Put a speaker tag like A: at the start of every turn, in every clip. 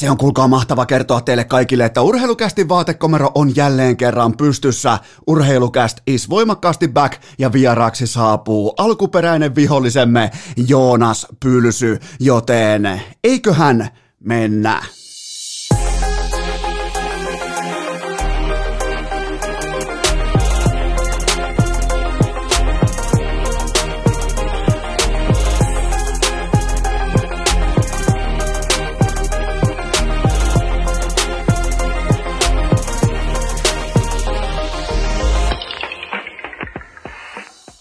A: Se on kuulkaa mahtava kertoa teille kaikille, että Urheilukästin vaatekomero on jälleen kerran pystyssä. Urheilukäst is voimakkaasti back ja vieraaksi saapuu alkuperäinen vihollisemme Joonas Pylsy, joten eiköhän mennä.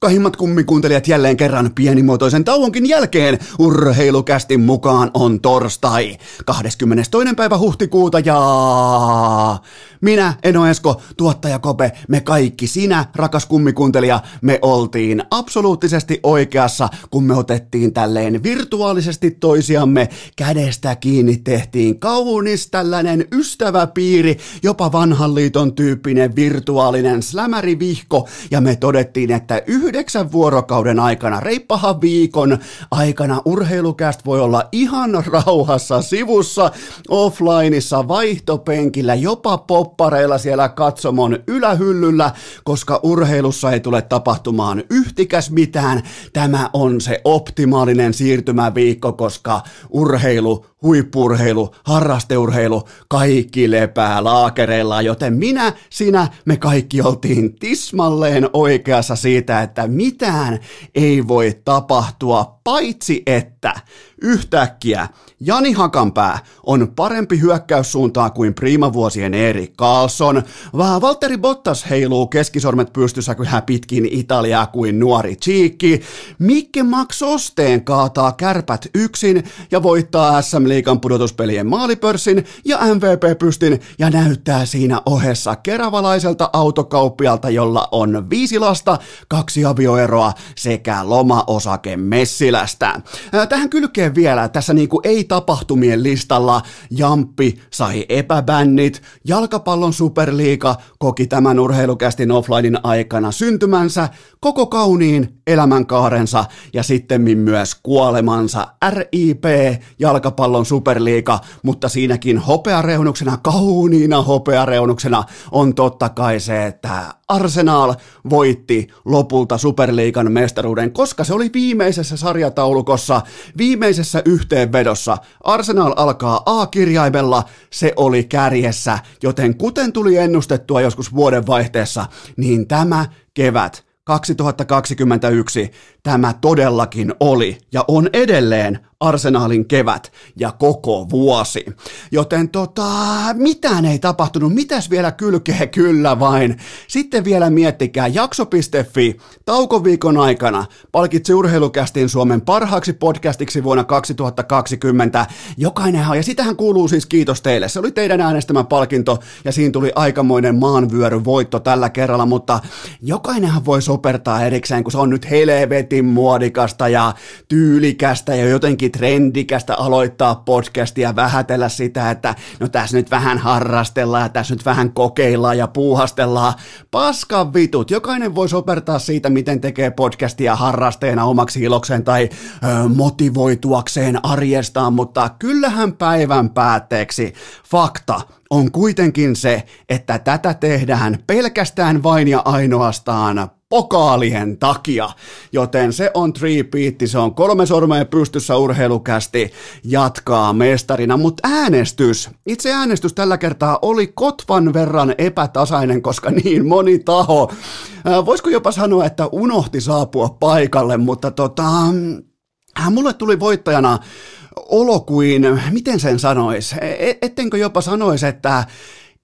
A: rakkahimmat kummikuuntelijat jälleen kerran pienimuotoisen tauonkin jälkeen. Urheilukästin mukaan on torstai 22. päivä huhtikuuta ja minä, Eno Esko, tuottaja Kope, me kaikki, sinä, rakas kummikuuntelija, me oltiin absoluuttisesti oikeassa, kun me otettiin tälleen virtuaalisesti toisiamme kädestä kiinni, tehtiin kaunis tällainen ystäväpiiri, jopa vanhan liiton tyyppinen virtuaalinen slämärivihko, ja me todettiin, että yhdeksän vuorokauden aikana, reippahan viikon aikana urheilukäst voi olla ihan rauhassa sivussa, offlineissa, vaihtopenkillä, jopa pop poppareilla siellä katsomon ylähyllyllä, koska urheilussa ei tule tapahtumaan yhtikäs mitään. Tämä on se optimaalinen siirtymäviikko, koska urheilu huippurheilu, harrasteurheilu, kaikki lepää laakereilla, joten minä, sinä, me kaikki oltiin tismalleen oikeassa siitä, että mitään ei voi tapahtua, paitsi että yhtäkkiä Jani Hakanpää on parempi hyökkäyssuuntaa kuin priimavuosien Erik Carlson, vaan Valtteri Bottas heiluu keskisormet pystyssä kyllä pitkin Italiaa kuin nuori Chiikki, Mikke Max Osteen kaataa kärpät yksin ja voittaa SM liikan pudotuspelien maalipörssin ja MVP-pystin ja näyttää siinä ohessa keravalaiselta autokauppialta, jolla on viisi lasta, kaksi avioeroa sekä lomaosake Messilästä. Tähän kylkeen vielä tässä niinku ei-tapahtumien listalla. Jamppi sai epäbännit, jalkapallon superliiga koki tämän urheilukästin offlinein aikana syntymänsä, koko kauniin elämänkaarensa ja sitten myös kuolemansa RIP jalkapallon superliiga, mutta siinäkin hopeareunuksena, kauniina hopeareunuksena on totta kai se, että Arsenal voitti lopulta Superliigan mestaruuden, koska se oli viimeisessä sarjataulukossa, viimeisessä yhteenvedossa. Arsenal alkaa A-kirjaimella, se oli kärjessä, joten kuten tuli ennustettua joskus vuoden vaihteessa, niin tämä kevät 2021 tämä todellakin oli ja on edelleen Arsenaalin kevät ja koko vuosi. Joten tota, mitään ei tapahtunut, mitäs vielä kylkee kyllä vain. Sitten vielä miettikää, jakso.fi taukoviikon aikana palkitsi urheilukästin Suomen parhaaksi podcastiksi vuonna 2020. Jokainen, ja sitähän kuuluu siis kiitos teille. Se oli teidän äänestämä palkinto ja siinä tuli aikamoinen maanvyöry voitto tällä kerralla, mutta jokainenhan voi sopertaa erikseen, kun se on nyt helvetin muodikasta ja tyylikästä ja jotenkin trendikästä aloittaa podcastia vähätellä sitä, että no tässä nyt vähän harrastellaan ja tässä nyt vähän kokeillaan ja puuhastellaan. Paskan vitut, jokainen voi sopertaa siitä, miten tekee podcastia harrasteena omaksi ilokseen tai ö, motivoituakseen arjestaan, mutta kyllähän päivän päätteeksi fakta on kuitenkin se, että tätä tehdään pelkästään vain ja ainoastaan pokaalien takia, joten se on tripiitti, se on kolme sormea pystyssä urheilukästi jatkaa mestarina, mutta äänestys, itse äänestys tällä kertaa oli kotvan verran epätasainen, koska niin moni taho, voisiko jopa sanoa, että unohti saapua paikalle, mutta tota, äh, mulle tuli voittajana olo kuin, miten sen sanois, e, ettenkö jopa sanois, että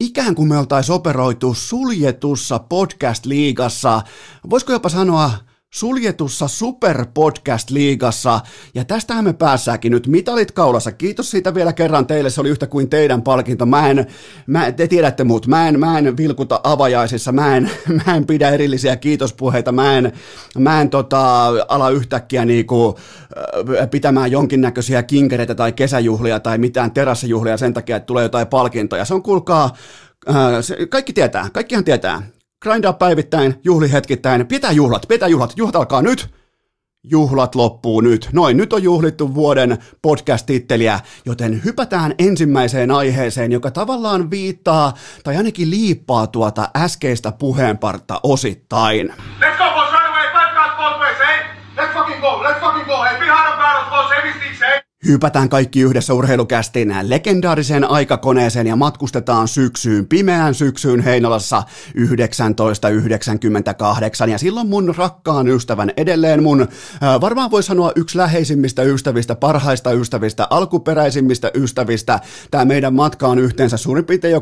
A: ikään kuin me oltaisiin operoitu suljetussa podcast-liigassa, voisiko jopa sanoa suljetussa Super Podcast-liigassa, ja tästähän me päässäänkin nyt mitalit kaulassa. Kiitos siitä vielä kerran teille, se oli yhtä kuin teidän palkinto. Mä en, mä, te tiedätte muut, mä en, mä en vilkuta avajaisissa, mä en, mä en pidä erillisiä kiitospuheita, mä en, mä en tota, ala yhtäkkiä niinku, pitämään jonkinnäköisiä kinkereitä tai kesäjuhlia tai mitään terassijuhlia sen takia, että tulee jotain palkintoja. Se on, kuulkaa, kaikki tietää, kaikkihan tietää grindaa päivittäin, juhli hetkittäin, pitää juhlat, pitää juhlat, juhlat alkaa nyt, juhlat loppuu nyt. Noin, nyt on juhlittu vuoden podcast-titteliä, joten hypätään ensimmäiseen aiheeseen, joka tavallaan viittaa tai ainakin liippaa tuota äskeistä puheenpartta osittain. Let's go, Hypätään kaikki yhdessä urheilukästiin legendaariseen aikakoneeseen ja matkustetaan syksyyn, pimeään syksyyn Heinolassa 1998. Ja silloin mun rakkaan ystävän, edelleen mun, varmaan voi sanoa yksi läheisimmistä ystävistä, parhaista ystävistä, alkuperäisimmistä ystävistä. Tämä meidän matka on yhteensä suurin piirtein jo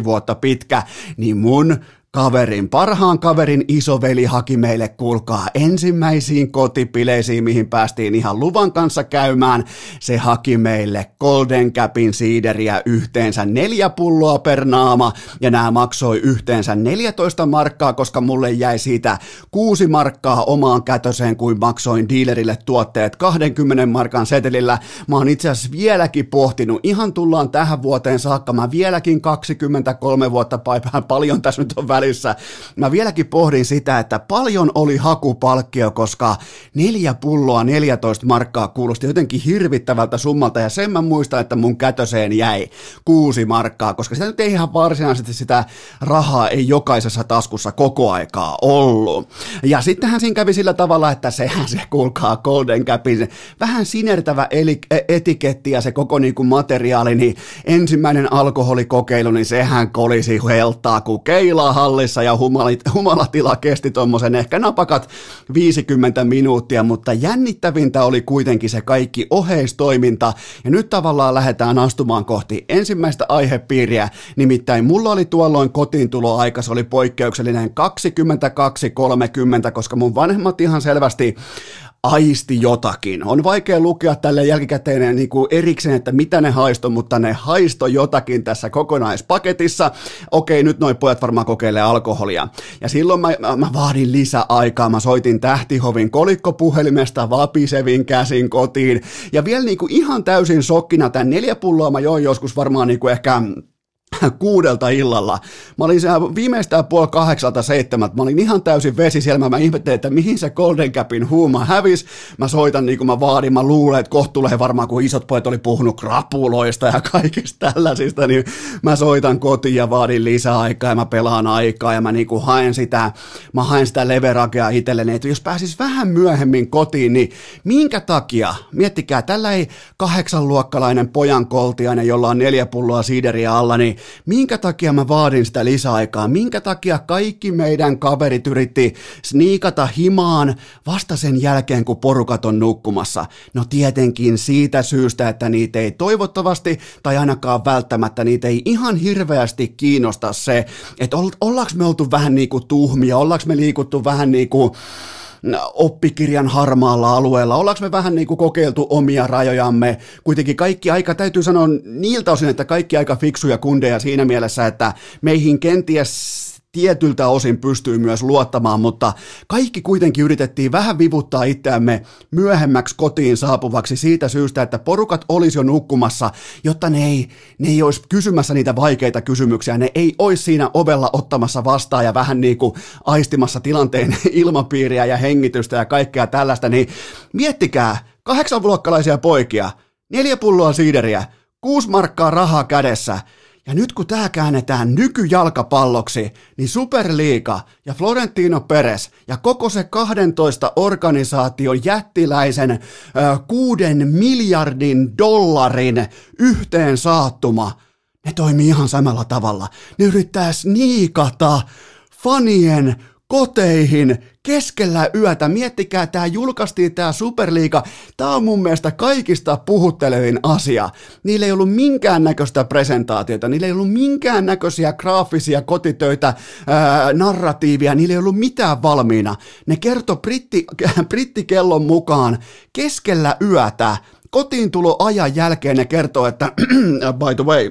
A: 32-31 vuotta pitkä, niin mun kaverin, parhaan kaverin isoveli haki meille, kuulkaa, ensimmäisiin kotipileisiin, mihin päästiin ihan luvan kanssa käymään. Se haki meille Golden Capin siideriä yhteensä neljä pulloa per naama, ja nämä maksoi yhteensä 14 markkaa, koska mulle jäi siitä kuusi markkaa omaan kätöseen, kuin maksoin dealerille tuotteet 20 markan setelillä. Mä oon itse asiassa vieläkin pohtinut, ihan tullaan tähän vuoteen saakka, mä vieläkin 23 vuotta päivää, paljon tässä nyt on väliä välissä. Mä vieläkin pohdin sitä, että paljon oli hakupalkkio, koska neljä pulloa 14 markkaa kuulosti jotenkin hirvittävältä summalta, ja sen mä muistan, että mun kätöseen jäi kuusi markkaa, koska sitä nyt ei ihan varsinaisesti sitä rahaa ei jokaisessa taskussa koko aikaa ollut. Ja sittenhän siinä kävi sillä tavalla, että sehän se kuulkaa Golden Capin vähän sinertävä e, etiketti ja se koko niin kuin materiaali, niin ensimmäinen alkoholikokeilu, niin sehän kolisi heltaa kuin keilahalli hallissa ja humalit, humalatila kesti tuommoisen ehkä napakat 50 minuuttia, mutta jännittävintä oli kuitenkin se kaikki oheistoiminta. Ja nyt tavallaan lähdetään astumaan kohti ensimmäistä aihepiiriä, nimittäin mulla oli tuolloin kotiin tuloaika, se oli poikkeuksellinen 22.30, koska mun vanhemmat ihan selvästi aisti jotakin. On vaikea lukea tälle jälkikäteen niin kuin erikseen, että mitä ne haisto, mutta ne haisto jotakin tässä kokonaispaketissa. Okei, nyt noin pojat varmaan kokeilee alkoholia. Ja silloin mä, mä, mä vaadin lisäaikaa. Mä soitin Tähtihovin kolikkopuhelimesta vapisevin käsin kotiin. Ja vielä niin kuin ihan täysin sokkina tämän neljä pulloa mä join joskus varmaan niin kuin ehkä kuudelta illalla. Mä olin siellä viimeistään puoli kahdeksalta seitsemältä. Mä olin ihan täysin vesi siellä. Mä ihmettelin, että mihin se Golden Capin huuma hävis. Mä soitan niin kuin mä vaadin. Mä luulen, että kohta tulee varmaan, kun isot pojat oli puhunut krapuloista ja kaikista tällaisista, niin mä soitan kotiin ja vaadin lisäaikaa ja mä pelaan aikaa ja mä niin kuin haen sitä, mä haen sitä leveragea itselleni, että jos pääsis vähän myöhemmin kotiin, niin minkä takia, miettikää, tällä ei kahdeksanluokkalainen pojan koltiainen, jolla on neljä pulloa siideriä alla, niin minkä takia mä vaadin sitä lisäaikaa, minkä takia kaikki meidän kaverit yritti sniikata himaan vasta sen jälkeen, kun porukat on nukkumassa. No tietenkin siitä syystä, että niitä ei toivottavasti tai ainakaan välttämättä niitä ei ihan hirveästi kiinnosta se, että ollaanko me oltu vähän niin kuin tuhmia, ollaanko me liikuttu vähän niin kuin oppikirjan harmaalla alueella? Ollaanko me vähän niin kuin kokeiltu omia rajojamme? Kuitenkin kaikki aika, täytyy sanoa niiltä osin, että kaikki aika fiksuja kundeja siinä mielessä, että meihin kenties tietyltä osin pystyy myös luottamaan, mutta kaikki kuitenkin yritettiin vähän vivuttaa itseämme myöhemmäksi kotiin saapuvaksi siitä syystä, että porukat olisi jo nukkumassa, jotta ne ei, ne ei olisi kysymässä niitä vaikeita kysymyksiä, ne ei olisi siinä ovella ottamassa vastaan ja vähän niin kuin aistimassa tilanteen ilmapiiriä ja hengitystä ja kaikkea tällaista, niin miettikää, kahdeksanluokkalaisia poikia, neljä pulloa siideriä, kuusi markkaa rahaa kädessä, ja nyt kun tämä käännetään nykyjalkapalloksi, niin Superliiga ja Florentino Perez ja koko se 12 organisaation jättiläisen ö, kuuden miljardin dollarin yhteen saattuma, ne toimii ihan samalla tavalla. Ne yrittää sniikata fanien koteihin keskellä yötä. Miettikää, tämä julkaistiin tämä Superliiga. Tämä on mun mielestä kaikista puhuttelevin asia. Niillä ei ollut minkäännäköistä presentaatiota, niillä ei ollut minkäännäköisiä graafisia kotitöitä, ää, narratiivia, niillä ei ollut mitään valmiina. Ne kertoi britti, brittikellon mukaan keskellä yötä, kotiin tulo ajan jälkeen ne kertoo, että by the way,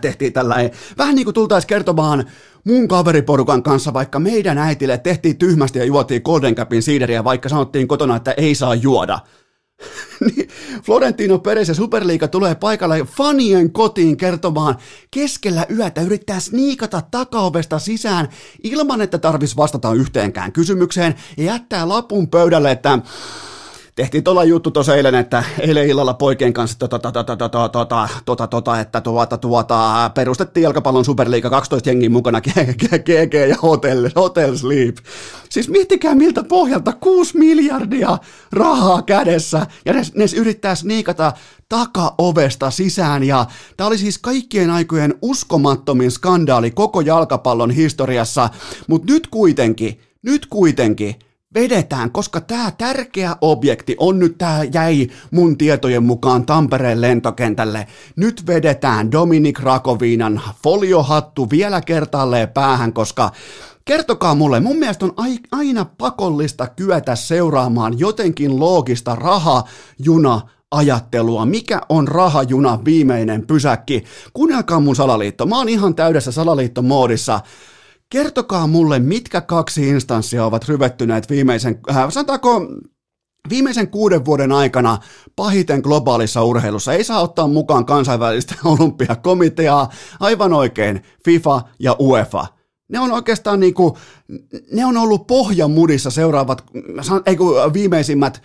A: tehtiin tällainen, vähän niin kuin tultaisiin kertomaan mun kaveriporukan kanssa, vaikka meidän äitille tehtiin tyhmästi ja juotiin Golden Capin siideriä, vaikka sanottiin kotona, että ei saa juoda. niin Florentino Perez ja Superliiga tulee paikalle fanien kotiin kertomaan keskellä yötä, yrittää sniikata takaovesta sisään ilman, että tarvitsisi vastata yhteenkään kysymykseen ja jättää lapun pöydälle, että tehtiin tuolla juttu tuossa eilen, että eilen illalla poikien kanssa tota, tota, tota, tota, tota, tota, tota, että tuota, tuota, perustettiin jalkapallon superliiga 12 jengin mukana GG ja Hotel, Hotel Sleep. Siis miettikää miltä pohjalta 6 miljardia rahaa kädessä ja ne, ne yrittää sniikata takaovesta sisään ja tämä oli siis kaikkien aikojen uskomattomin skandaali koko jalkapallon historiassa, mutta nyt kuitenkin, nyt kuitenkin vedetään, koska tämä tärkeä objekti on nyt, tämä jäi mun tietojen mukaan Tampereen lentokentälle. Nyt vedetään Dominik Rakoviinan foliohattu vielä kertaalleen päähän, koska Kertokaa mulle, mun mielestä on aina pakollista kyetä seuraamaan jotenkin loogista rahajuna ajattelua. Mikä on rahajuna viimeinen pysäkki? Kuunnelkaa mun salaliitto. Mä oon ihan täydessä salaliittomoodissa. Kertokaa mulle, mitkä kaksi instanssia ovat ryvettyneet viimeisen, äh, sanotaanko Viimeisen kuuden vuoden aikana pahiten globaalissa urheilussa ei saa ottaa mukaan kansainvälistä olympiakomiteaa, aivan oikein, FIFA ja UEFA. Ne on oikeastaan niin kuin, ne on ollut pohjamudissa seuraavat, ei kun viimeisimmät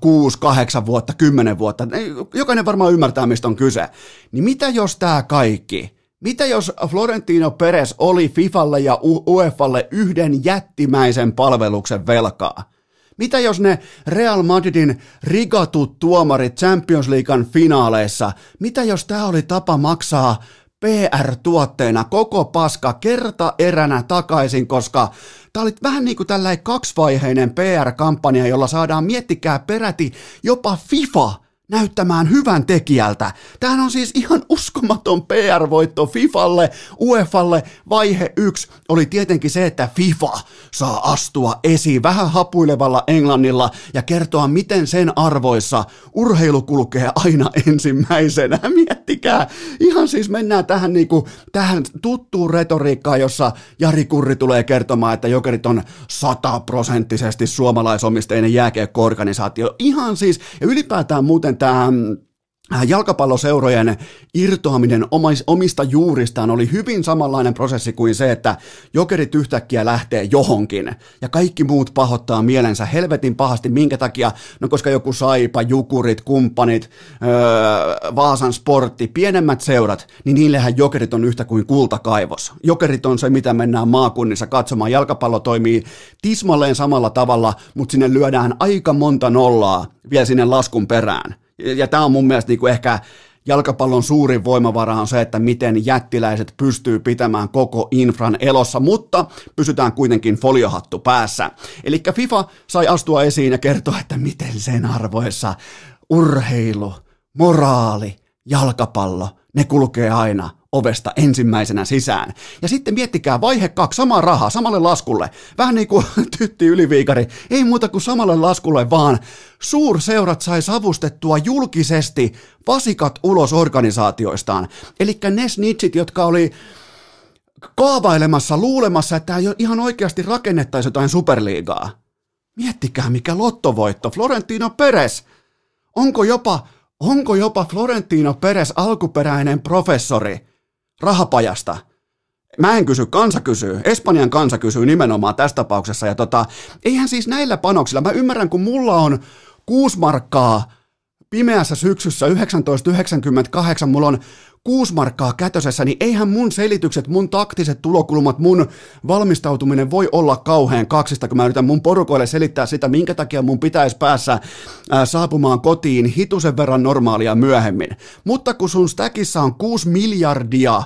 A: kuusi, kahdeksan vuotta, kymmenen vuotta. Jokainen varmaan ymmärtää, mistä on kyse. Niin mitä jos tämä kaikki, mitä jos Florentino Perez oli FIFalle ja UEFalle yhden jättimäisen palveluksen velkaa? Mitä jos ne Real Madridin rigatut tuomarit Champions Leaguean finaaleissa, mitä jos tämä oli tapa maksaa PR-tuotteena koko paska kerta eränä takaisin, koska tämä oli vähän niin kuin tällainen kaksivaiheinen PR-kampanja, jolla saadaan miettikää peräti jopa FIFA näyttämään hyvän tekijältä. Tämähän on siis ihan uskomaton PR-voitto FIFalle, UEFalle. Vaihe yksi oli tietenkin se, että FIFA saa astua esiin vähän hapuilevalla englannilla ja kertoa, miten sen arvoissa urheilu kulkee aina ensimmäisenä. Miettikää, ihan siis mennään tähän, niinku, tähän tuttuun retoriikkaan, jossa Jari Kurri tulee kertomaan, että jokerit on sataprosenttisesti suomalaisomisteinen jääkiekko-organisaatio. Ihan siis, ja ylipäätään muuten tämä Äh, jalkapalloseurojen irtoaminen omista juuristaan oli hyvin samanlainen prosessi kuin se, että jokerit yhtäkkiä lähtee johonkin ja kaikki muut pahoittaa mielensä helvetin pahasti. Minkä takia? No koska joku saipa, jukurit, kumppanit, öö, Vaasan sportti, pienemmät seurat, niin niillehän jokerit on yhtä kuin kultakaivos. Jokerit on se, mitä mennään maakunnissa katsomaan. Jalkapallo toimii tismalleen samalla tavalla, mutta sinne lyödään aika monta nollaa vielä sinne laskun perään ja tämä on mun mielestä niin kuin ehkä jalkapallon suurin voimavara on se, että miten jättiläiset pystyy pitämään koko infran elossa, mutta pysytään kuitenkin foliohattu päässä. Eli FIFA sai astua esiin ja kertoa, että miten sen arvoissa urheilu, moraali, jalkapallo, ne kulkee aina ovesta ensimmäisenä sisään. Ja sitten miettikää vaihe kaksi, sama raha, samalle laskulle. Vähän niin kuin tytti yliviikari, ei muuta kuin samalle laskulle, vaan suurseurat sai savustettua julkisesti vasikat ulos organisaatioistaan. Eli ne snitchit, jotka oli kaavailemassa, luulemassa, että ihan oikeasti rakennettaisiin jotain superliigaa. Miettikää mikä lottovoitto, Florentino Perez. Onko jopa, onko jopa Florentino Perez alkuperäinen professori? Rahapajasta. Mä en kysy, kansa kysyy. Espanjan kansa kysyy nimenomaan tässä tapauksessa. Ja tota, eihän siis näillä panoksilla, mä ymmärrän, kun mulla on kuusi markkaa pimeässä syksyssä 1998, mulla on kuusi markkaa kätösessä, niin eihän mun selitykset, mun taktiset tulokulmat, mun valmistautuminen voi olla kauhean kaksista, kun mä yritän mun porukoille selittää sitä, minkä takia mun pitäisi päässä ää, saapumaan kotiin hitusen verran normaalia myöhemmin. Mutta kun sun stackissa on 6 miljardia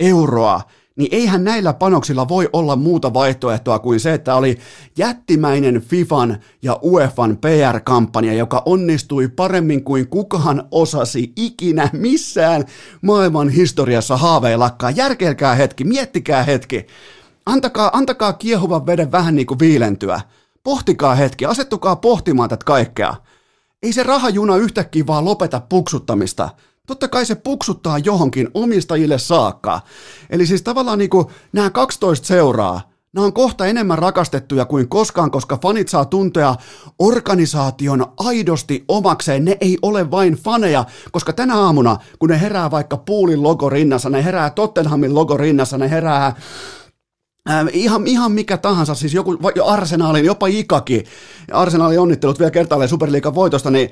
A: euroa, niin eihän näillä panoksilla voi olla muuta vaihtoehtoa kuin se, että oli jättimäinen FIFAn ja UEFan PR-kampanja, joka onnistui paremmin kuin kukaan osasi ikinä missään maailman historiassa haaveillakaan. Järkeilkää hetki, miettikää hetki. Antakaa, antakaa kiehuvan veden vähän niin kuin viilentyä. Pohtikaa hetki, asettukaa pohtimaan tätä kaikkea. Ei se rahajuna yhtäkkiä vaan lopeta puksuttamista – Totta kai se puksuttaa johonkin omistajille saakka. Eli siis tavallaan niin kuin nämä 12 seuraa, Nämä on kohta enemmän rakastettuja kuin koskaan, koska fanit saa tuntea organisaation aidosti omakseen. Ne ei ole vain faneja, koska tänä aamuna, kun ne herää vaikka Puulin logo rinnassa, ne herää Tottenhamin logo rinnassa, ne herää Äh, ihan, ihan mikä tahansa, siis joku Arsenaalin, jopa Ikaki, Arsenaalin onnittelut vielä kertaalleen Superliikan voitosta, niin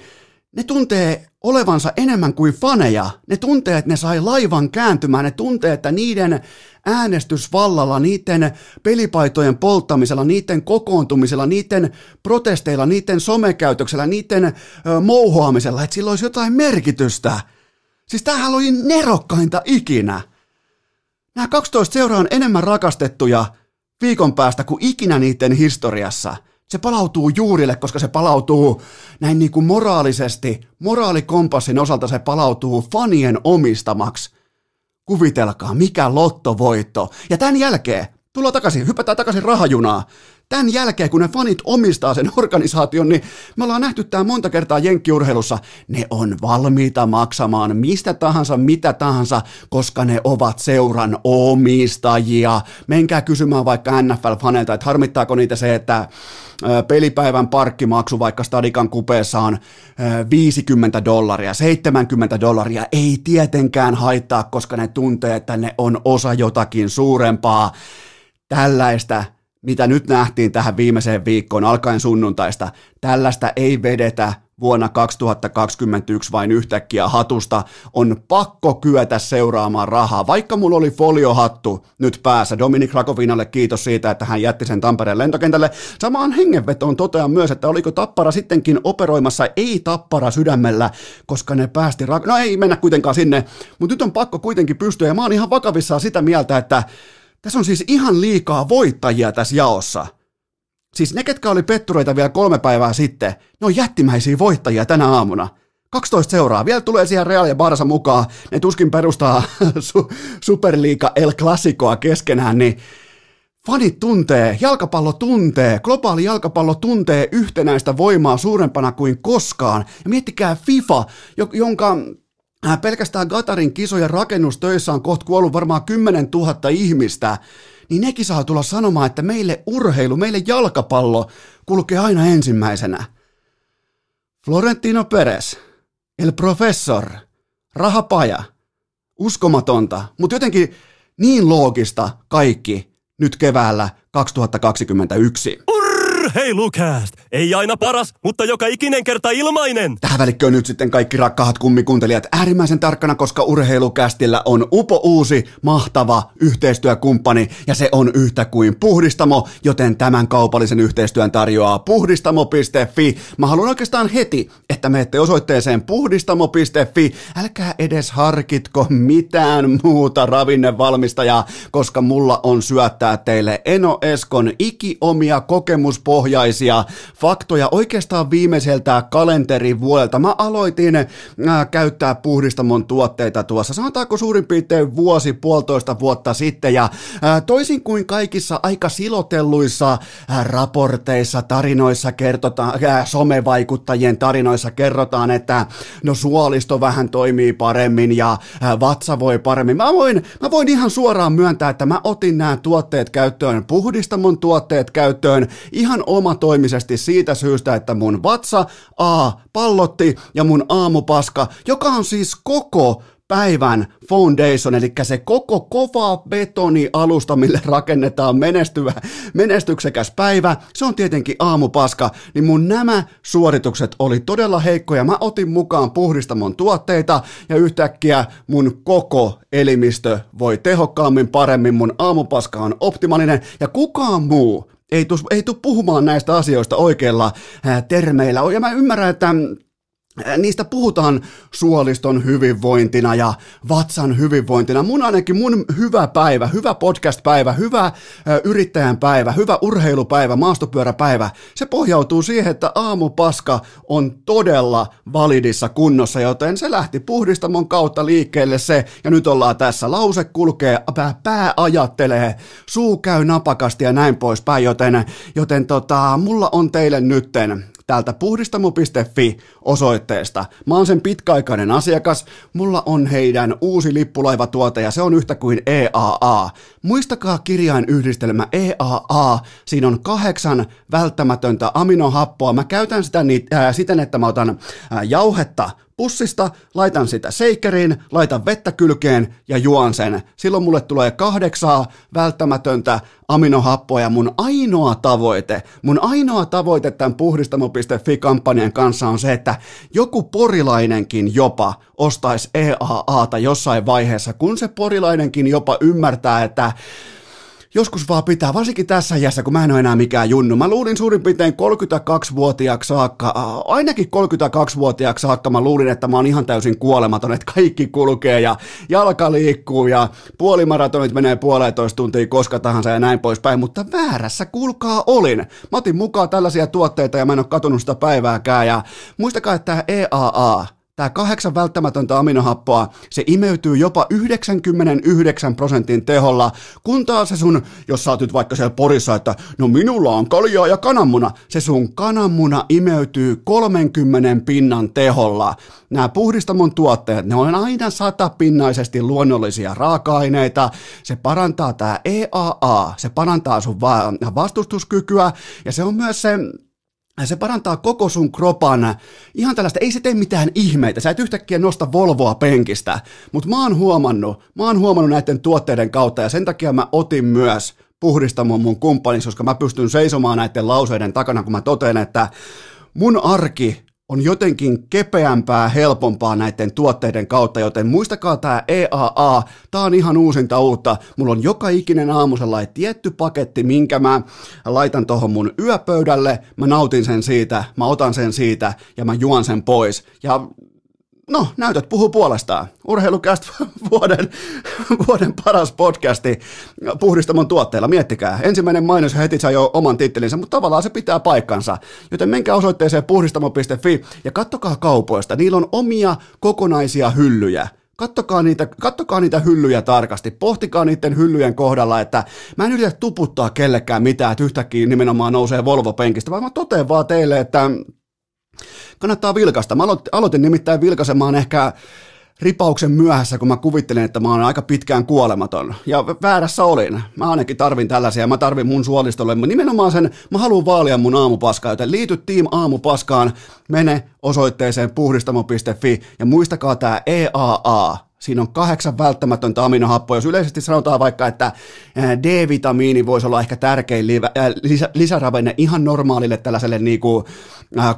A: ne tuntee olevansa enemmän kuin faneja. Ne tuntee, että ne sai laivan kääntymään. Ne tuntee, että niiden äänestysvallalla, niiden pelipaitojen polttamisella, niiden kokoontumisella, niiden protesteilla, niiden somekäytöksellä, niiden ö, mouhoamisella, että sillä olisi jotain merkitystä. Siis tämähän oli nerokkainta ikinä. Nämä 12 seuraa on enemmän rakastettuja viikon päästä kuin ikinä niiden historiassa. Se palautuu juurille, koska se palautuu näin niin kuin moraalisesti, moraalikompassin osalta se palautuu fanien omistamaksi. Kuvitelkaa, mikä lottovoitto. Ja tämän jälkeen, tullaan takaisin, hypätään takaisin rahajunaa tämän jälkeen, kun ne fanit omistaa sen organisaation, niin me ollaan nähty tämä monta kertaa jenkkiurheilussa. Ne on valmiita maksamaan mistä tahansa, mitä tahansa, koska ne ovat seuran omistajia. Menkää kysymään vaikka NFL-faneilta, että harmittaako niitä se, että pelipäivän parkkimaksu vaikka Stadikan kupeessa on 50 dollaria, 70 dollaria, ei tietenkään haittaa, koska ne tuntee, että ne on osa jotakin suurempaa. Tällaista mitä nyt nähtiin tähän viimeiseen viikkoon alkaen sunnuntaista, tällaista ei vedetä vuonna 2021 vain yhtäkkiä hatusta, on pakko kyetä seuraamaan rahaa. Vaikka mulla oli foliohattu nyt päässä, Dominik Rakovinalle kiitos siitä, että hän jätti sen Tampereen lentokentälle. Samaan hengenvetoon totean myös, että oliko Tappara sittenkin operoimassa ei-Tappara sydämellä, koska ne päästi, ra- no ei mennä kuitenkaan sinne, mutta nyt on pakko kuitenkin pystyä, ja mä oon ihan vakavissaan sitä mieltä, että tässä on siis ihan liikaa voittajia tässä jaossa. Siis ne, ketkä oli pettureita vielä kolme päivää sitten, ne on jättimäisiä voittajia tänä aamuna. 12 seuraa. Vielä tulee siihen Real ja Barsa mukaan. Ne tuskin perustaa su- Superliiga El Clasicoa keskenään, niin fanit tuntee, jalkapallo tuntee, globaali jalkapallo tuntee yhtenäistä voimaa suurempana kuin koskaan. Ja miettikää FIFA, jonka pelkästään Gatarin kisojen rakennustöissä on kohta kuollut varmaan 10 000 ihmistä, niin nekin saa tulla sanomaan, että meille urheilu, meille jalkapallo kulkee aina ensimmäisenä. Florentino Perez, El Professor, rahapaja, uskomatonta, mutta jotenkin niin loogista kaikki nyt keväällä 2021.
B: Urheilukääst! Ei aina paras, mutta joka ikinen kerta ilmainen!
A: Tähän välikköön nyt sitten kaikki rakkaat kummikuuntelijat äärimmäisen tarkkana, koska Urheilukästillä on upo uusi, mahtava yhteistyökumppani ja se on yhtä kuin Puhdistamo, joten tämän kaupallisen yhteistyön tarjoaa puhdistamo.fi. Mä haluan oikeastaan heti, että menette osoitteeseen puhdistamo.fi. Älkää edes harkitko mitään muuta ravinnevalmistajaa, koska mulla on syöttää teille Eno Eskon ikiomia kokemuspohjaisia faktoja oikeastaan viimeiseltä kalenterivuodelta. Mä aloitin äh, käyttää puhdistamon tuotteita tuossa, sanotaanko suurin piirtein vuosi, puolitoista vuotta sitten, ja äh, toisin kuin kaikissa aika silotelluissa äh, raporteissa, tarinoissa kertotaan, äh, somevaikuttajien tarinoissa kerrotaan, että no suolisto vähän toimii paremmin ja äh, vatsa voi paremmin. Mä voin, mä voin ihan suoraan myöntää, että mä otin nämä tuotteet käyttöön, puhdistamon tuotteet käyttöön ihan omatoimisesti siitä syystä, että mun vatsa A pallotti ja mun aamupaska, joka on siis koko päivän foundation, eli se koko kova betonialusta, mille rakennetaan menestyvä, menestyksekäs päivä, se on tietenkin aamupaska, niin mun nämä suoritukset oli todella heikkoja. Mä otin mukaan puhdistamon tuotteita ja yhtäkkiä mun koko elimistö voi tehokkaammin, paremmin, mun aamupaska on optimaalinen ja kukaan muu ei tule ei puhumaan näistä asioista oikeilla termeillä. Ja mä ymmärrän, että niistä puhutaan suoliston hyvinvointina ja vatsan hyvinvointina. Mun ainakin mun hyvä päivä, hyvä podcast-päivä, hyvä yrittäjän päivä, hyvä urheilupäivä, maastopyöräpäivä, se pohjautuu siihen, että aamupaska on todella validissa kunnossa, joten se lähti puhdistamon kautta liikkeelle se, ja nyt ollaan tässä. Lause kulkee, pää, pää ajattelee, suu käy napakasti ja näin poispäin, joten, joten tota, mulla on teille nytten täältä puhdistamo.fi osoitteesta. Mä oon sen pitkäaikainen asiakas, mulla on heidän uusi lippulaivatuote ja se on yhtä kuin EAA. Muistakaa kirjainyhdistelmä EAA, siinä on kahdeksan välttämätöntä aminohappoa. Mä käytän sitä ni- äh, siten, että mä otan äh, jauhetta pussista, laitan sitä seikeriin, laitan vettä kylkeen ja juon sen. Silloin mulle tulee kahdeksaa välttämätöntä aminohappoa ja mun ainoa tavoite, mun ainoa tavoite tämän puhdistamo.fi-kampanjan kanssa on se, että joku porilainenkin jopa ostaisi EAAta jossain vaiheessa, kun se porilainenkin jopa ymmärtää, että joskus vaan pitää, varsinkin tässä iässä, kun mä en ole enää mikään junnu. Mä luulin suurin piirtein 32-vuotiaaksi saakka, ainakin 32-vuotiaaksi saakka mä luulin, että mä oon ihan täysin kuolematon, että kaikki kulkee ja jalka liikkuu ja puolimaratonit menee puolentoista tuntia koska tahansa ja näin poispäin, mutta väärässä kuulkaa olin. Mä otin mukaan tällaisia tuotteita ja mä en ole katunut sitä päivääkään ja muistakaa, että EAA, Tämä kahdeksan välttämätöntä aminohappoa, se imeytyy jopa 99 prosentin teholla, kun taas se sun, jos sä oot nyt vaikka siellä porissa, että no minulla on kaljaa ja kananmuna, se sun kananmuna imeytyy 30 pinnan teholla. Nämä puhdistamon tuotteet, ne on aina satapinnaisesti luonnollisia raaka-aineita, se parantaa tämä EAA, se parantaa sun vastustuskykyä ja se on myös se se parantaa koko sun kropan, ihan tällaista, ei se tee mitään ihmeitä, sä et yhtäkkiä nosta Volvoa penkistä, mutta mä oon huomannut, mä oon huomannut näiden tuotteiden kautta ja sen takia mä otin myös puhdistamon mun kumppaniksi, koska mä pystyn seisomaan näiden lauseiden takana, kun mä totean, että mun arki on jotenkin kepeämpää, helpompaa näiden tuotteiden kautta, joten muistakaa tämä EAA, tämä on ihan uusinta uutta. Mulla on joka ikinen aamu sellainen tietty paketti, minkä mä laitan tuohon mun yöpöydälle, mä nautin sen siitä, mä otan sen siitä ja mä juon sen pois. Ja No, näytöt puhuu puolestaan. Urheilukäst vuoden, vuoden paras podcasti puhdistamon tuotteella. Miettikää. Ensimmäinen mainos heti sai jo oman tittelinsä, mutta tavallaan se pitää paikkansa. Joten menkää osoitteeseen puhdistamo.fi ja kattokaa kaupoista. Niillä on omia kokonaisia hyllyjä. Kattokaa niitä, kattokaa niitä hyllyjä tarkasti, pohtikaa niiden hyllyjen kohdalla, että mä en yritä tuputtaa kellekään mitään, että yhtäkkiä nimenomaan nousee Volvo-penkistä, vaan mä totean vaan teille, että kannattaa vilkasta. Mä aloitin, aloitin nimittäin vilkaisemaan ehkä ripauksen myöhässä, kun mä kuvittelin, että mä oon aika pitkään kuolematon. Ja väärässä olin. Mä ainakin tarvin tällaisia, mä tarvin mun suolistolle. Mä nimenomaan sen, mä haluan vaalia mun aamupaskaa, joten liity Team Aamupaskaan, mene osoitteeseen puhdistamo.fi ja muistakaa tää EAA, Siinä on kahdeksan välttämätöntä aminohappoa. Jos yleisesti sanotaan vaikka, että D-vitamiini voisi olla ehkä tärkein lisäravinne ihan normaalille tällaiselle niin kuin,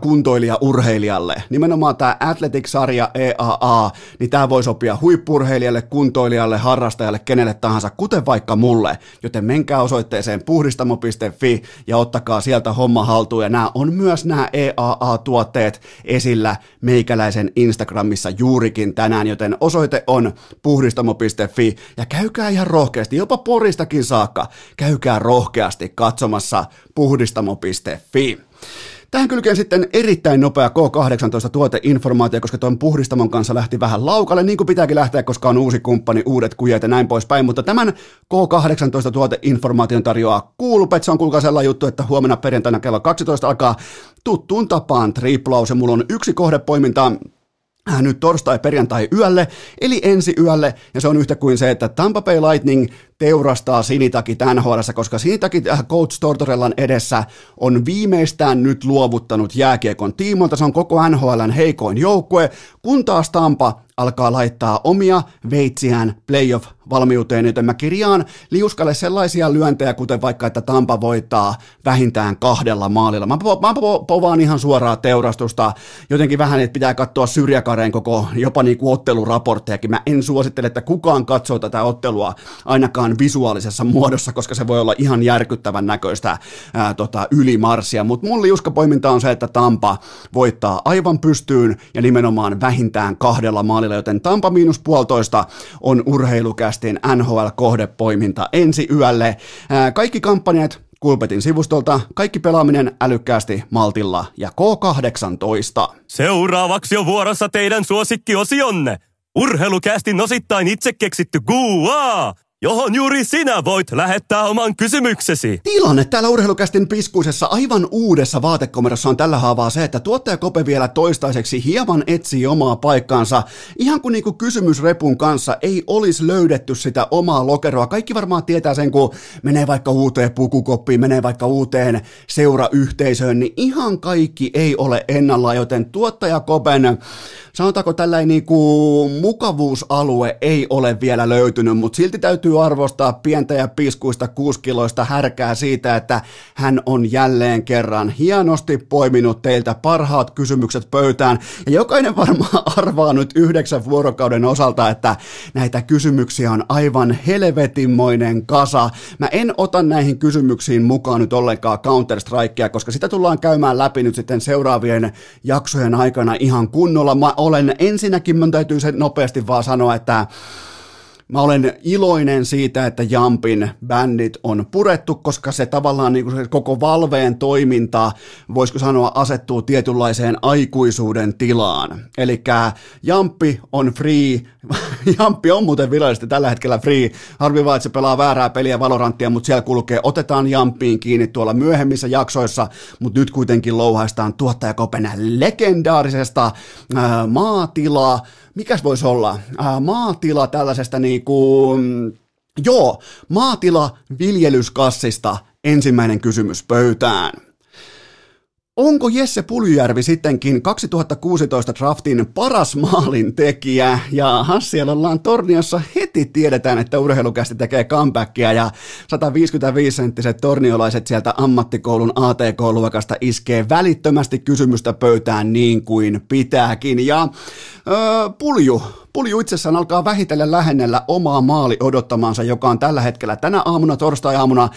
A: kuntoilija-urheilijalle. Nimenomaan tämä Athletic-sarja EAA, niin tämä voi sopia huippurheilijalle, kuntoilijalle, harrastajalle, kenelle tahansa, kuten vaikka mulle. Joten menkää osoitteeseen puhdistamo.fi ja ottakaa sieltä homma haltuun. Ja nämä on myös nämä EAA-tuotteet esillä meikäläisen Instagramissa juurikin tänään, joten osoite on puhdistamo.fi ja käykää ihan rohkeasti, jopa Poristakin saakka, käykää rohkeasti katsomassa puhdistamo.fi. Tähän kylkeen sitten erittäin nopea K18 tuoteinformaatio, koska tuon puhdistamon kanssa lähti vähän laukalle, niin kuin pitääkin lähteä, koska on uusi kumppani, uudet kujet ja näin poispäin, mutta tämän K18 tuoteinformaation tarjoaa Coolbet, se on kuulkaa sellainen juttu, että huomenna perjantaina kello 12 alkaa tuttuun tapaan triplaus. Ja mulla on yksi kohdepoiminta nyt torstai-perjantai yölle, eli ensi yölle, ja se on yhtä kuin se, että Tampa Bay Lightning teurastaa Sinitaki NHL, koska Sinitaki äh, Coach Tortorellan edessä on viimeistään nyt luovuttanut jääkiekon tiimoilta, se on koko NHLn heikoin joukkue, kun taas Tampa alkaa laittaa omia veitsiään playoff-valmiuteen, joten mä kirjaan liuskalle sellaisia lyöntejä, kuten vaikka, että Tampa voittaa vähintään kahdella maalilla. Mä, po- mä po- povaan ihan suoraa teurastusta, jotenkin vähän, että pitää katsoa syrjäkareen koko jopa niin kuin otteluraporttejakin. Mä en suosittele, että kukaan katsoo tätä ottelua ainakaan visuaalisessa muodossa, koska se voi olla ihan järkyttävän näköistä ää, tota, ylimarssia, mutta mun liuskapoiminta on se, että Tampa voittaa aivan pystyyn ja nimenomaan vähintään kahdella maalilla joten Tampa miinus puolitoista on urheilukästin NHL-kohdepoiminta ensi yölle. Kaikki kampanjat Kulpetin sivustolta, kaikki pelaaminen älykkäästi, maltilla ja K18.
B: Seuraavaksi on vuorossa teidän suosikkiosionne. Urheilukästin osittain itse keksitty Guaa! Johon juuri sinä voit lähettää oman kysymyksesi.
A: Tilanne täällä urheilukästin piskuisessa aivan uudessa vaatekomerossa on tällä haavaa se, että tuottaja Kope vielä toistaiseksi hieman etsii omaa paikkaansa. Ihan kuin niinku kysymysrepun kanssa ei olisi löydetty sitä omaa lokeroa. Kaikki varmaan tietää sen, kun menee vaikka uuteen pukukoppiin, menee vaikka uuteen seurayhteisöön, niin ihan kaikki ei ole ennallaan, joten tuottaja Kopen sanotaanko tällainen niin kuin mukavuusalue ei ole vielä löytynyt, mutta silti täytyy arvostaa pientä ja piskuista kuuskiloista härkää siitä, että hän on jälleen kerran hienosti poiminut teiltä parhaat kysymykset pöytään. Ja jokainen varmaan arvaa nyt yhdeksän vuorokauden osalta, että näitä kysymyksiä on aivan helvetinmoinen kasa. Mä en ota näihin kysymyksiin mukaan nyt ollenkaan Counter-Strikea, koska sitä tullaan käymään läpi nyt sitten seuraavien jaksojen aikana ihan kunnolla. Mä olen ensinnäkin, mun täytyy se nopeasti vaan sanoa, että Mä olen iloinen siitä, että Jampin bändit on purettu, koska se tavallaan niin kuin se koko Valveen toiminta, voisiko sanoa, asettuu tietynlaiseen aikuisuuden tilaan. Eli Jampi on free, Jampi on muuten virallisesti tällä hetkellä free, harvi vaan, että se pelaa väärää peliä Valoranttia, mutta siellä kulkee, otetaan Jampiin kiinni tuolla myöhemmissä jaksoissa, mutta nyt kuitenkin louhaistaan tuottajakopen legendaarisesta ää, maatila, mikäs voisi olla, ää, maatila tällaisesta niinku, joo, maatila viljelyskassista ensimmäinen kysymys pöytään. Onko Jesse Puljujärvi sittenkin 2016 draftin paras maalin tekijä? Ja siellä ollaan Torniossa heti tiedetään, että urheilukästi tekee comebackia ja 155-senttiset torniolaiset sieltä ammattikoulun ATK-luokasta iskee välittömästi kysymystä pöytään niin kuin pitääkin. Ja öö, Pulju, Pulju itsessään alkaa vähitellen lähennellä omaa maali odottamansa, joka on tällä hetkellä tänä aamuna, torstai-aamuna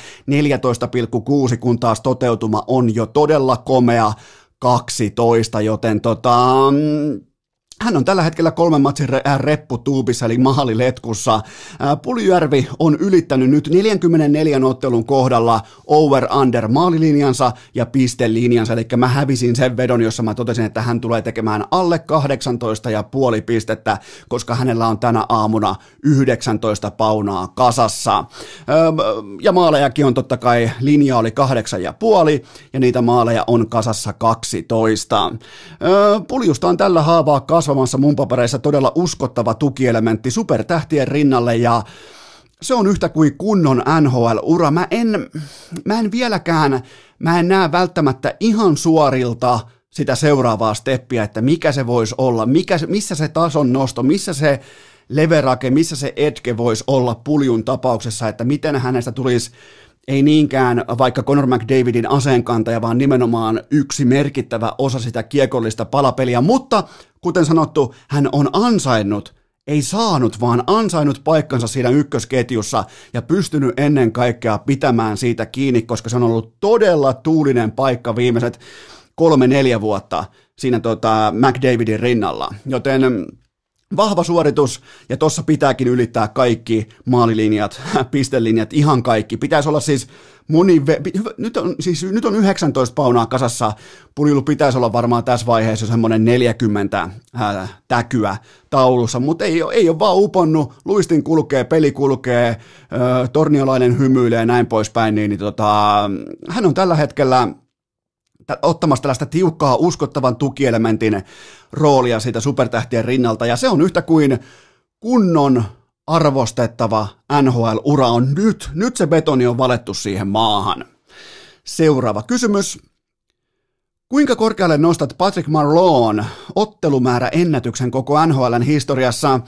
A: 14,6, kun taas toteutuma on jo todella komea 12, joten tota, hän on tällä hetkellä kolmen matsin re- repputuubissa, eli maaliletkussa. Puljärvi on ylittänyt nyt 44 ottelun kohdalla over-under maalilinjansa ja pistelinjansa, eli mä hävisin sen vedon, jossa mä totesin, että hän tulee tekemään alle 18 ja puoli pistettä, koska hänellä on tänä aamuna 19 paunaa kasassa. Ja maalejakin on totta kai, linja oli kahdeksan ja puoli, ja niitä maaleja on kasassa 12. Puljusta on tällä haavaa kasvanut kasvamassa mun papereissa todella uskottava tukielementti supertähtien rinnalle ja se on yhtä kuin kunnon NHL-ura. Mä en, mä en vieläkään, mä en näe välttämättä ihan suorilta sitä seuraavaa steppiä, että mikä se voisi olla, mikä, missä se tason nosto, missä se leverake, missä se etke voisi olla puljun tapauksessa, että miten hänestä tulisi ei niinkään vaikka Conor McDavidin aseenkantaja, vaan nimenomaan yksi merkittävä osa sitä kiekollista palapeliä, mutta kuten sanottu, hän on ansainnut ei saanut, vaan ansainnut paikkansa siinä ykkösketjussa ja pystynyt ennen kaikkea pitämään siitä kiinni, koska se on ollut todella tuulinen paikka viimeiset kolme-neljä vuotta siinä tota McDavidin rinnalla. Joten Vahva suoritus, ja tossa pitääkin ylittää kaikki maalilinjat, pistelinjat, ihan kaikki. Pitäisi olla siis moni, nyt on, siis nyt on 19 paunaa kasassa, Puljulla pitäisi olla varmaan tässä vaiheessa semmoinen 40 ää, täkyä taulussa, mutta ei, ei ole vaan uponnut, luistin kulkee, peli kulkee, ää, torniolainen hymyilee ja näin poispäin, niin, niin tota, hän on tällä hetkellä ottamassa tällaista tiukkaa uskottavan tukielementin roolia siitä supertähtien rinnalta, ja se on yhtä kuin kunnon arvostettava NHL-ura on nyt. Nyt se betoni on valettu siihen maahan. Seuraava kysymys. Kuinka korkealle nostat Patrick Marlon ottelumäärä ennätyksen koko NHLn historiassa?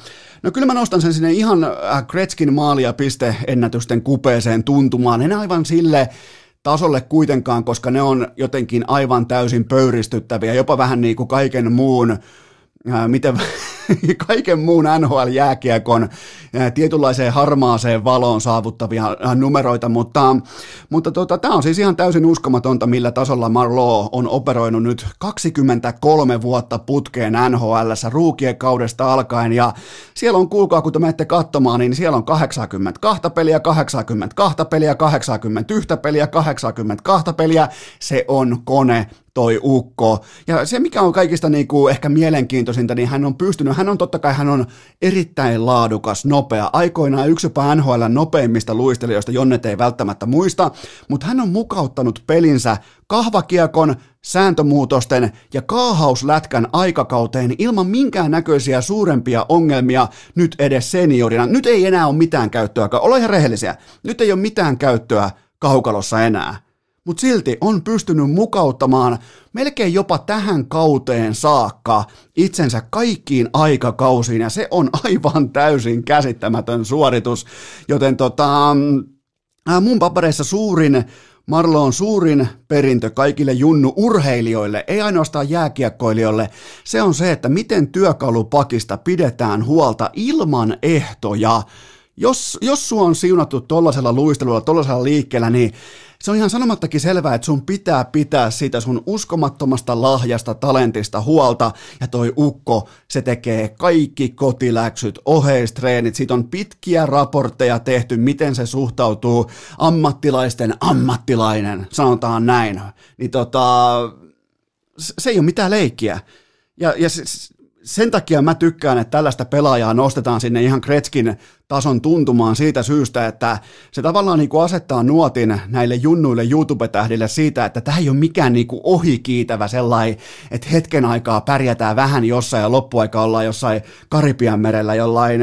A: No kyllä mä nostan sen sinne ihan äh, Gretzkin maalia piste ennätysten kupeeseen tuntumaan. En aivan sille tasolle kuitenkaan, koska ne on jotenkin aivan täysin pöyristyttäviä, jopa vähän niin kuin kaiken muun miten kaiken muun NHL-jääkiekon tietynlaiseen harmaaseen valoon saavuttavia numeroita, mutta, mutta tota, tämä on siis ihan täysin uskomatonta, millä tasolla Marlowe on operoinut nyt 23 vuotta putkeen NHL ruukien kaudesta alkaen, ja siellä on, kuulkaa, kun te menette katsomaan, niin siellä on 82 peliä, 82 peliä, 81 peliä, 82 peliä, se on kone, toi ukko. Ja se, mikä on kaikista niin kuin ehkä mielenkiintoisinta, niin hän on pystynyt, hän on totta kai, hän on erittäin laadukas, nopea, aikoinaan yksi jopa NHL nopeimmista luistelijoista, Jonnet ei välttämättä muista, mutta hän on mukauttanut pelinsä kahvakiekon, sääntömuutosten ja kaahauslätkän aikakauteen ilman minkään näköisiä suurempia ongelmia nyt edes seniorina. Nyt ei enää ole mitään käyttöä, ole ihan rehellisiä, nyt ei ole mitään käyttöä kaukalossa enää mutta silti on pystynyt mukauttamaan melkein jopa tähän kauteen saakka itsensä kaikkiin aikakausiin, ja se on aivan täysin käsittämätön suoritus, joten tota, mun papereissa suurin Marlo on suurin perintö kaikille junnu-urheilijoille, ei ainoastaan jääkiekkoilijoille. Se on se, että miten työkalupakista pidetään huolta ilman ehtoja. Jos, jos sua on siunattu tollasella luistelulla, tollasella liikkeellä, niin se on ihan sanomattakin selvää, että sun pitää pitää siitä sun uskomattomasta lahjasta, talentista huolta, ja toi ukko, se tekee kaikki kotiläksyt, oheistreenit, siitä on pitkiä raportteja tehty, miten se suhtautuu ammattilaisten ammattilainen, sanotaan näin. Niin tota, se ei ole mitään leikkiä. Ja, ja sen takia mä tykkään, että tällaista pelaajaa nostetaan sinne ihan Kretskin tason tuntumaan siitä syystä, että se tavallaan niin kuin asettaa nuotin näille junnuille YouTube-tähdille siitä, että tämä ei ole mikään niin kuin ohikiitävä sellainen, että hetken aikaa pärjätään vähän jossain ja loppuaika ollaan jossain Karipian merellä jollain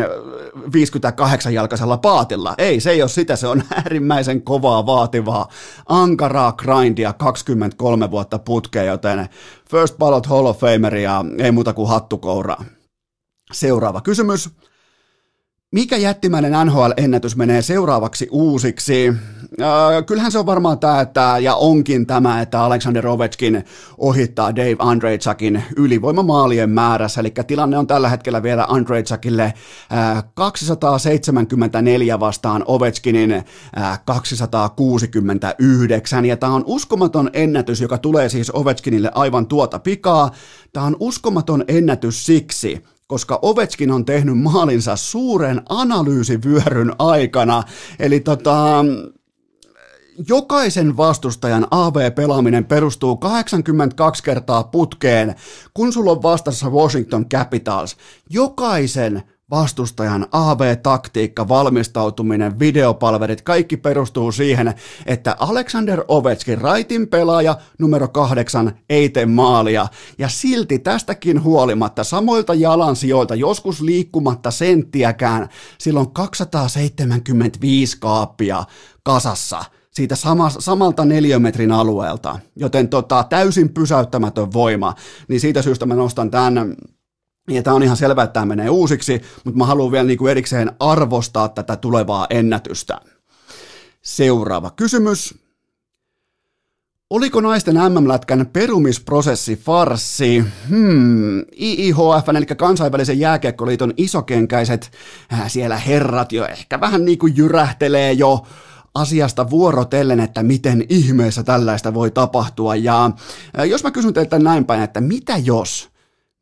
A: 58-jalkaisella paatilla. Ei, se ei ole sitä, se on äärimmäisen kovaa, vaativaa, ankaraa grindia 23 vuotta putkeen, joten First Ballot Hall of Fameria ei muuta kuin hattukouraa. Seuraava kysymys. Mikä jättimäinen NHL-ennätys menee seuraavaksi uusiksi? Äh, kyllähän se on varmaan tämä, että, ja onkin tämä, että Alexander Ovechkin ohittaa Dave Andrejtsakin ylivoimamaalien määrässä, eli tilanne on tällä hetkellä vielä Andrejtsakille äh, 274 vastaan Ovechkinin äh, 269, ja tämä on uskomaton ennätys, joka tulee siis Ovechkinille aivan tuota pikaa. Tämä on uskomaton ennätys siksi, koska Ovechkin on tehnyt maalinsa suuren analyysivyöryn aikana. Eli tota, jokaisen vastustajan AV-pelaaminen perustuu 82 kertaa putkeen, kun sulla on vastassa Washington Capitals. Jokaisen vastustajan AV-taktiikka, valmistautuminen, videopalverit, kaikki perustuu siihen, että Alexander Ovechkin, raitin pelaaja numero kahdeksan, ei tee maalia. Ja silti tästäkin huolimatta samoilta jalansijoilta, joskus liikkumatta senttiäkään, silloin 275 kaappia kasassa siitä sama, samalta neliömetrin alueelta, joten tota, täysin pysäyttämätön voima, niin siitä syystä mä nostan tämän ja tämä on ihan selvää, että tämä menee uusiksi, mutta mä haluan vielä niin kuin erikseen arvostaa tätä tulevaa ennätystä. Seuraava kysymys. Oliko naisten MM-lätkän perumisprosessi farsi? Hmm, IIHF, eli kansainvälisen jääkiekkoliiton isokenkäiset, äh, siellä herrat jo ehkä vähän niin kuin jyrähtelee jo asiasta vuorotellen, että miten ihmeessä tällaista voi tapahtua. Ja äh, jos mä kysyn teiltä näin päin, että mitä jos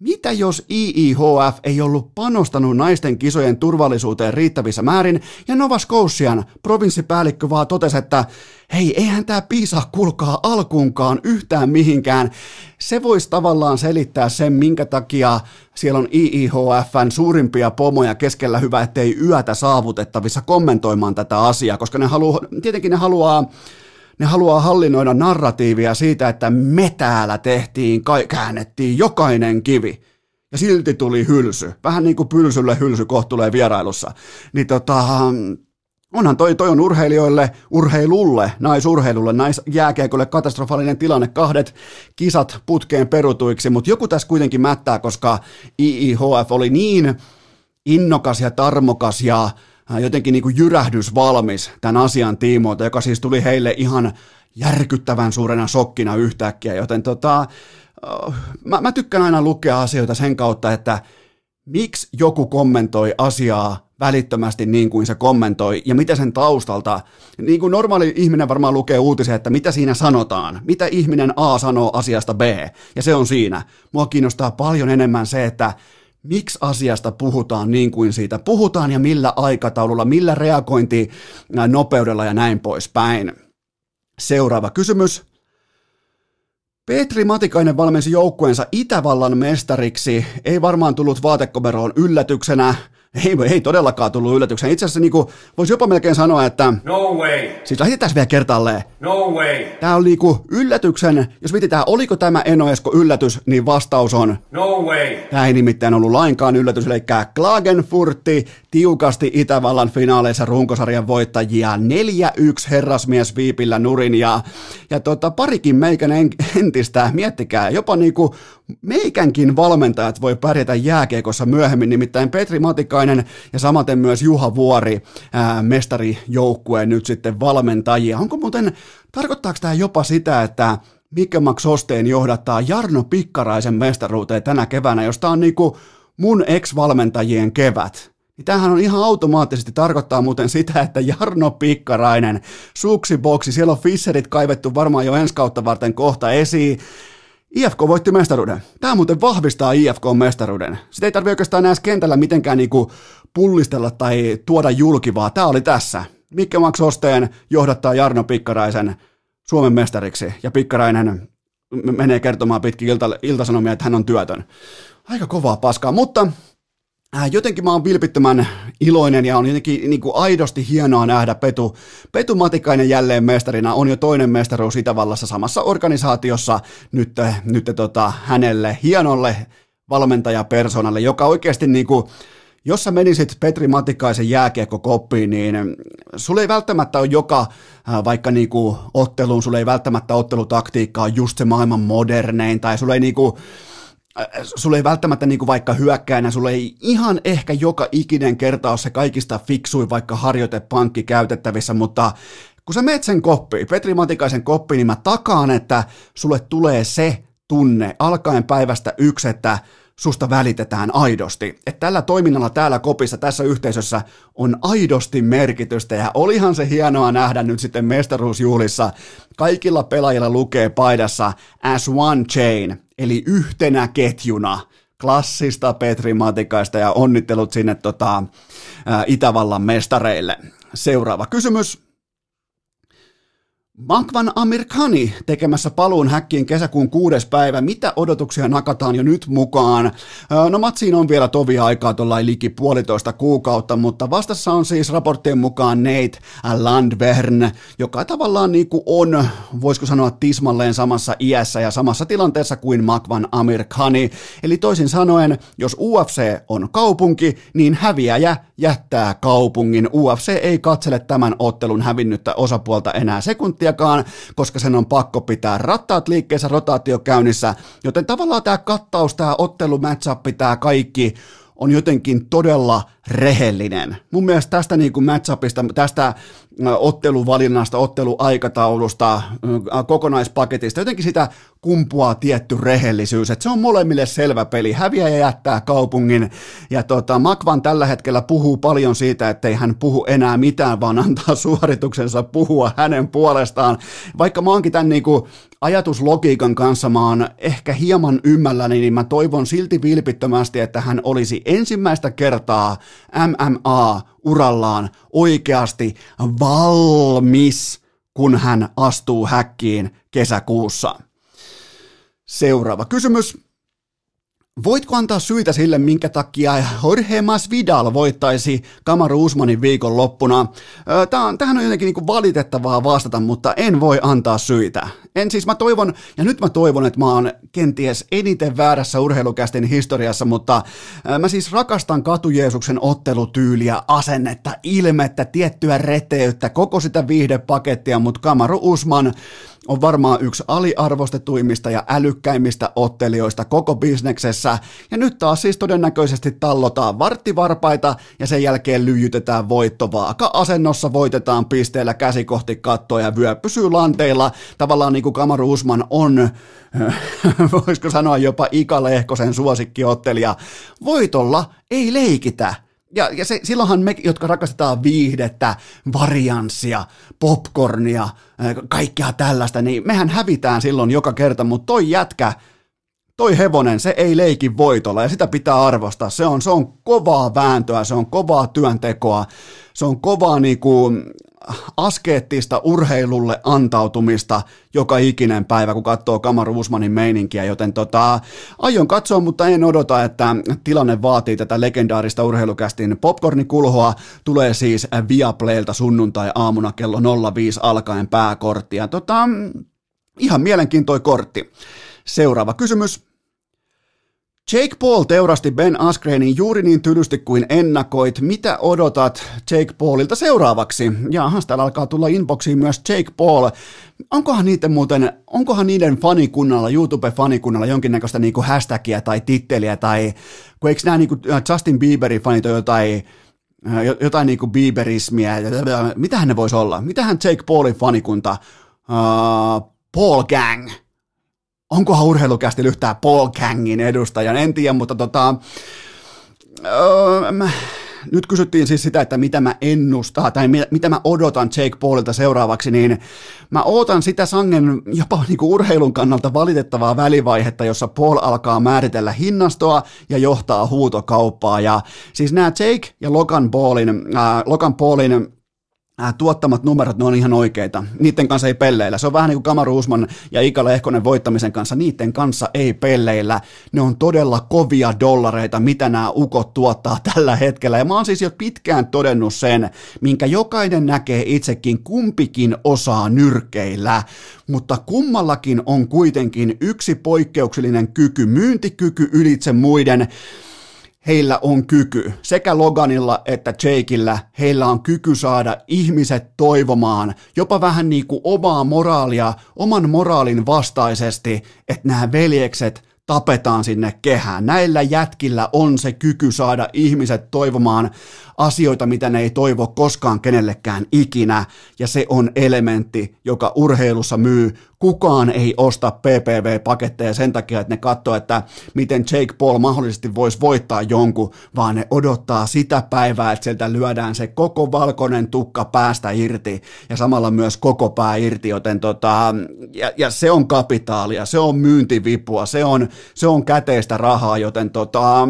A: mitä jos IIHF ei ollut panostanut naisten kisojen turvallisuuteen riittävissä määrin ja Nova Scotian provinssipäällikkö vaan totesi, että hei, eihän tämä piisa kulkaa alkuunkaan yhtään mihinkään. Se voisi tavallaan selittää sen, minkä takia siellä on IIHFn suurimpia pomoja keskellä hyvä, ettei yötä saavutettavissa kommentoimaan tätä asiaa, koska ne haluaa, tietenkin ne haluaa ne haluaa hallinnoida narratiivia siitä, että me täällä tehtiin, käännettiin jokainen kivi. Ja silti tuli hylsy. Vähän niin kuin pylsylle hylsy kohtulee vierailussa. Niin tota, onhan toi, toi on urheilijoille, urheilulle, naisurheilulle, naisjääkiekolle katastrofaalinen tilanne, kahdet kisat putkeen perutuiksi, mutta joku tässä kuitenkin mättää, koska IIHF oli niin innokas ja tarmokas ja jotenkin niin kuin jyrähdys tämän asian tiimoilta, joka siis tuli heille ihan järkyttävän suurena sokkina yhtäkkiä, joten tota, äh, mä, mä tykkään aina lukea asioita sen kautta, että miksi joku kommentoi asiaa välittömästi niin kuin se kommentoi ja mitä sen taustalta, niin kuin normaali ihminen varmaan lukee uutisia, että mitä siinä sanotaan, mitä ihminen A sanoo asiasta B? Ja se on siinä. Mua kiinnostaa paljon enemmän se, että miksi asiasta puhutaan niin kuin siitä puhutaan ja millä aikataululla, millä reagointinopeudella ja näin poispäin. Seuraava kysymys. Petri Matikainen valmensi joukkueensa Itävallan mestariksi. Ei varmaan tullut vaatekomeroon yllätyksenä. Ei, ei todellakaan tullut yllätyksenä. Itse asiassa niin voisi jopa melkein sanoa, että...
C: No way.
A: Siis lähdetään vielä kertaalleen.
C: No way.
A: Tämä on niinku yllätyksen, jos mietitään, oliko tämä Eno Esko yllätys, niin vastaus on
C: No way.
A: Tämä ei nimittäin ollut lainkaan yllätys, eli Klagenfurtti tiukasti Itävallan finaaleissa runkosarjan voittajia 4-1 herrasmies viipillä nurin ja, ja tota, parikin meikän entistä, miettikää, jopa niinku meikänkin valmentajat voi pärjätä jääkiekossa myöhemmin, nimittäin Petri Matikainen ja samaten myös Juha Vuori, ää, mestarijoukkueen nyt sitten valmentajia. Onko muuten, tarkoittaako tämä jopa sitä, että Mikke Maksosteen johdattaa Jarno Pikkaraisen mestaruuteen tänä keväänä, josta on niinku mun ex-valmentajien kevät. Niin tämähän on ihan automaattisesti tarkoittaa muuten sitä, että Jarno Pikkarainen, suksiboksi, siellä on Fisserit kaivettu varmaan jo ensi kautta varten kohta esiin. IFK voitti mestaruuden. Tämä muuten vahvistaa IFK-mestaruuden. Sitä ei tarvitse oikeastaan enää kentällä mitenkään niinku pullistella tai tuoda julki, vaan tämä oli tässä. Mikke Max Osteen johdattaa Jarno Pikkaraisen Suomen mestariksi ja Pikkarainen menee kertomaan pitkin ilta, iltasanomia, että hän on työtön. Aika kovaa paskaa, mutta jotenkin mä oon vilpittömän iloinen ja on jotenkin niin kuin aidosti hienoa nähdä Petu, Petu Matikainen jälleen mestarina. On jo toinen mestaruus Itävallassa samassa organisaatiossa nyt, nyt tota, hänelle hienolle valmentajapersonalle, joka oikeasti niin kuin, jos sä menisit Petri Matikaisen koppiin, niin sulle ei välttämättä ole joka vaikka niinku otteluun, sulle ei välttämättä ottelutaktiikka ole just se maailman modernein, tai sulle ei niinku, sulle ei välttämättä niinku vaikka hyökkäinä, sulle ei ihan ehkä joka ikinen kerta ole se kaikista fiksui vaikka harjoitepankki käytettävissä, mutta kun sä meet sen koppiin, Petri Matikaisen koppiin, niin mä takaan, että sulle tulee se tunne alkaen päivästä yksi, että susta välitetään aidosti. Että tällä toiminnalla täällä kopissa, tässä yhteisössä on aidosti merkitystä ja olihan se hienoa nähdä nyt sitten mestaruusjuhlissa. Kaikilla pelaajilla lukee paidassa as one chain, eli yhtenä ketjuna klassista Petri Matikaista ja onnittelut sinne tota, Itävallan mestareille. Seuraava kysymys. Makvan Amerikani tekemässä paluun häkkiin kesäkuun kuudes päivä. Mitä odotuksia nakataan jo nyt mukaan? No matsiin on vielä tovi aikaa tuolla liki puolitoista kuukautta, mutta vastassa on siis raporttien mukaan Nate Landvern, joka tavallaan niin kuin on, voisiko sanoa tismalleen samassa iässä ja samassa tilanteessa kuin Makvan Amerikani. Eli toisin sanoen, jos UFC on kaupunki, niin häviäjä jättää kaupungin. UFC ei katsele tämän ottelun hävinnyttä osapuolta enää sekuntiakaan, koska sen on pakko pitää rattaat liikkeessä, rotaatio käynnissä, joten tavallaan tämä kattaus, tämä ottelu, matchup, tämä kaikki on jotenkin todella rehellinen. Mun mielestä tästä niin kuin matchupista, tästä otteluvalinnasta, otteluaikataulusta, kokonaispaketista, jotenkin sitä kumpuaa tietty rehellisyys, että se on molemmille selvä peli. Häviäjä jättää kaupungin ja tota, Makvan tällä hetkellä puhuu paljon siitä, että ei hän puhu enää mitään, vaan antaa suorituksensa puhua hänen puolestaan. Vaikka mä oonkin tämän niin kuin ajatuslogiikan kanssa mä oon ehkä hieman ymmälläni, niin mä toivon silti vilpittömästi, että hän olisi ensimmäistä kertaa MMA-urallaan oikeasti valmis, kun hän astuu häkkiin kesäkuussa. Seuraava kysymys. Voitko antaa syitä sille, minkä takia Jorge Masvidal voittaisi Kamaru Usmanin viikon loppuna? tähän on jotenkin niin valitettavaa vastata, mutta en voi antaa syitä. En siis mä toivon, ja nyt mä toivon, että mä oon kenties eniten väärässä urheilukästin historiassa, mutta mä siis rakastan katujeesuksen ottelutyyliä, asennetta, ilmettä, tiettyä reteyttä, koko sitä viihdepakettia, mutta Kamaru Usman on varmaan yksi aliarvostetuimmista ja älykkäimmistä ottelijoista koko bisneksessä, ja nyt taas siis todennäköisesti tallotaan varttivarpaita ja sen jälkeen lyijytetään voittovaaka. Asennossa voitetaan pisteellä käsi kohti kattoa ja vyö pysyy lanteilla, tavallaan niin kuin Kamaru Usman on, voisiko sanoa jopa Ika Lehkosen suosikkiottelija. Voitolla ei leikitä ja, ja se, silloinhan me, jotka rakastetaan viihdettä, varianssia, popcornia, kaikkea tällaista, niin mehän hävitään silloin joka kerta, mutta toi jätkä, toi hevonen, se ei leiki voitolla ja sitä pitää arvostaa. Se on, se on kovaa vääntöä, se on kovaa työntekoa, se on kovaa niinku askeettista urheilulle antautumista joka ikinen päivä, kun katsoo Kamaru Usmanin meininkiä, joten tota, aion katsoa, mutta en odota, että tilanne vaatii tätä legendaarista urheilukästin popcornikulhoa. Tulee siis Viaplaylta sunnuntai-aamuna kello 05 alkaen pääkorttia. Tota, ihan mielenkiintoinen kortti. Seuraava kysymys. Jake Paul teurasti Ben Askrenin juuri niin tylysti kuin ennakoit. Mitä odotat Jake Paulilta seuraavaksi? Jaha, täällä alkaa tulla inboxiin myös Jake Paul. Onkohan niiden muuten, onkohan niiden fanikunnalla, YouTube-fanikunnalla jonkinnäköistä niinku hashtagia tai titteliä tai, kun eikö nämä niinku Justin Bieberin fanit ole jotain jotain niinku Bieberismiä, mitähän ne voisi olla? Mitähän Jake Paulin fanikunta, uh, Paul Gang, onkohan urheilukästi yhtään Paul Gangin edustajan, en tiedä, mutta tota, öö, mä, nyt kysyttiin siis sitä, että mitä mä ennustaa tai mitä mä odotan Jake Paulilta seuraavaksi, niin mä ootan sitä sangen jopa niinku urheilun kannalta valitettavaa välivaihetta, jossa Paul alkaa määritellä hinnastoa ja johtaa huutokauppaa. Ja siis nämä Jake ja Logan Paulin, äh, Logan Paulin äh, tuottamat numerot, ne on ihan oikeita. Niiden kanssa ei pelleillä. Se on vähän niin kuin Kamaru Usman ja Ika Lehkonen voittamisen kanssa. Niiden kanssa ei pelleillä. Ne on todella kovia dollareita, mitä nämä ukot tuottaa tällä hetkellä. Ja mä oon siis jo pitkään todennut sen, minkä jokainen näkee itsekin, kumpikin osaa nyrkeillä. Mutta kummallakin on kuitenkin yksi poikkeuksellinen kyky, myyntikyky ylitse muiden heillä on kyky, sekä Loganilla että Jakeillä, heillä on kyky saada ihmiset toivomaan, jopa vähän niin kuin omaa moraalia, oman moraalin vastaisesti, että nämä veljekset tapetaan sinne kehään. Näillä jätkillä on se kyky saada ihmiset toivomaan asioita, mitä ne ei toivo koskaan kenellekään ikinä, ja se on elementti, joka urheilussa myy. Kukaan ei osta PPV-paketteja sen takia, että ne katsoo, että miten Jake Paul mahdollisesti voisi voittaa jonkun, vaan ne odottaa sitä päivää, että sieltä lyödään se koko valkoinen tukka päästä irti, ja samalla myös koko pää irti, joten tota, ja, ja se on kapitaalia, se on myyntivipua, se on, se on käteistä rahaa, joten tota,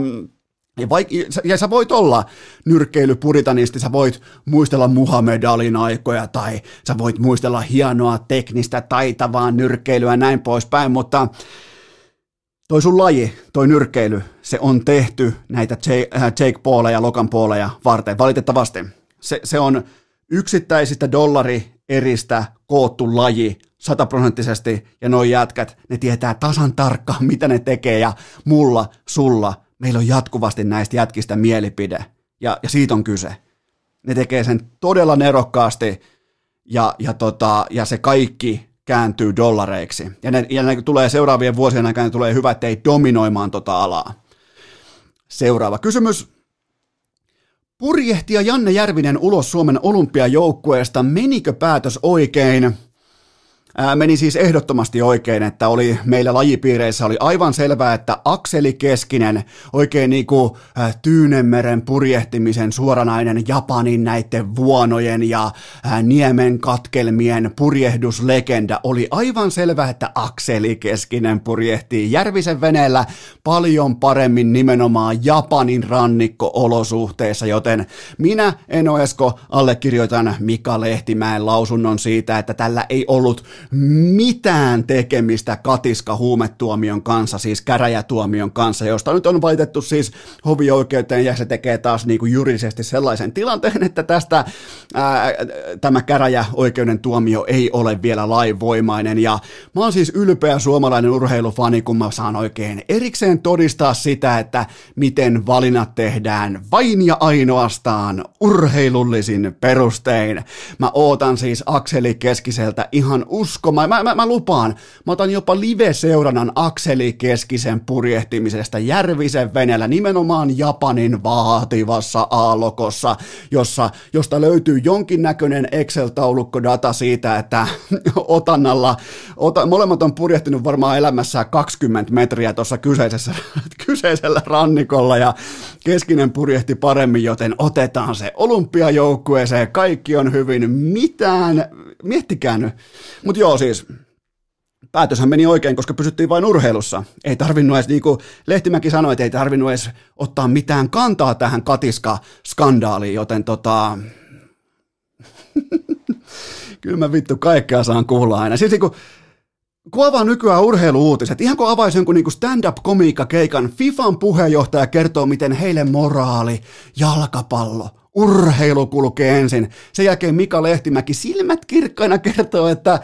A: ja, vaik- ja sä voit olla nyrkkeilypuritanisti, sä voit muistella Muhammed Alin aikoja tai sä voit muistella hienoa teknistä taitavaa nyrkkeilyä ja näin poispäin, mutta toi sun laji, toi nyrkkeily, se on tehty näitä äh, Jake Pauleja ja Logan Pauleja varten, valitettavasti. Se, se on yksittäisistä dollari eristä koottu laji sataprosenttisesti ja noi jätkät, ne tietää tasan tarkkaan, mitä ne tekee ja mulla, sulla – meillä on jatkuvasti näistä jätkistä mielipide, ja, ja siitä on kyse. Ne tekee sen todella nerokkaasti, ja, ja, tota, ja se kaikki kääntyy dollareiksi. Ja ne, ja ne tulee seuraavien vuosien aikana, ne tulee hyvä, ettei dominoimaan tota alaa. Seuraava kysymys. Purjehtija Janne Järvinen ulos Suomen olympiajoukkueesta. Menikö päätös oikein? Meni siis ehdottomasti oikein, että oli meillä lajipiireissä oli aivan selvää, että Akseli Keskinen, oikein niin kuin Tyynemeren purjehtimisen suoranainen Japanin näiden vuonojen ja niemen katkelmien purjehduslegenda, oli aivan selvää, että Akseli Keskinen purjehtii Järvisen veneellä paljon paremmin nimenomaan Japanin rannikko-olosuhteissa, joten minä Eno Esko allekirjoitan Mika Lehtimäen lausunnon siitä, että tällä ei ollut mitään tekemistä katiska huumetuomion kanssa, siis käräjätuomion kanssa, josta nyt on valitettu siis hovioikeuteen ja se tekee taas niin kuin juridisesti sellaisen tilanteen, että tästä ää, tämä käräjäoikeuden tuomio ei ole vielä lainvoimainen ja mä oon siis ylpeä suomalainen urheilufani, kun mä saan oikein erikseen todistaa sitä, että miten valinnat tehdään vain ja ainoastaan urheilullisin perustein. Mä ootan siis Akseli Keskiseltä ihan uskomaan. Mä, mä, mä lupaan, mä otan jopa live-seurannan Akseli Keskisen purjehtimisesta Järvisen veneellä nimenomaan Japanin vaativassa aallokossa, jossa, josta löytyy jonkinnäköinen Excel-taulukko data siitä, että otannalla, ota, molemmat on purjehtinut varmaan elämässä 20 metriä tuossa kyseisessä, kyseisellä rannikolla ja Keskinen purjehti paremmin, joten otetaan se olympiajoukkueeseen, kaikki on hyvin, mitään, miettikää nyt, mutta joo siis, päätöshän meni oikein, koska pysyttiin vain urheilussa. Ei tarvinnut edes, niin kuin Lehtimäki sanoi, että ei tarvinnut edes ottaa mitään kantaa tähän katiska-skandaaliin, joten tota... Kyllä mä vittu kaikkea saan kuulla aina. Siis kun, kun avaa nykyään urheiluuutiset, ihan kun avaisi jonkun niin stand-up-komiikkakeikan, FIFAn puheenjohtaja kertoo, miten heille moraali, jalkapallo, urheilu kulkee ensin. Sen jälkeen Mika Lehtimäki silmät kirkkaina kertoo, että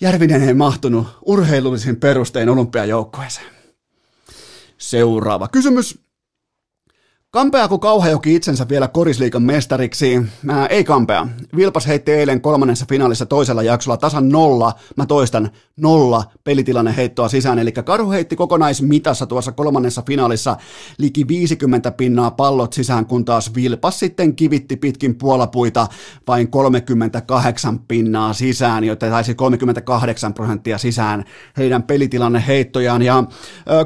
A: Järvinen ei mahtunut urheilullisin perustein olympiajoukkueeseen. Seuraava kysymys. Kampeako Kauhajoki itsensä vielä korisliikan mestariksi? Mä, ei kampea. Vilpas heitti eilen kolmannessa finaalissa toisella jaksolla tasan nolla, mä toistan, nolla pelitilanne heittoa sisään. Eli Karhu heitti kokonaismitassa tuossa kolmannessa finaalissa liki 50 pinnaa pallot sisään, kun taas Vilpas sitten kivitti pitkin puolapuita vain 38 pinnaa sisään, joten taisi 38 prosenttia sisään heidän pelitilanne heittojaan. Ja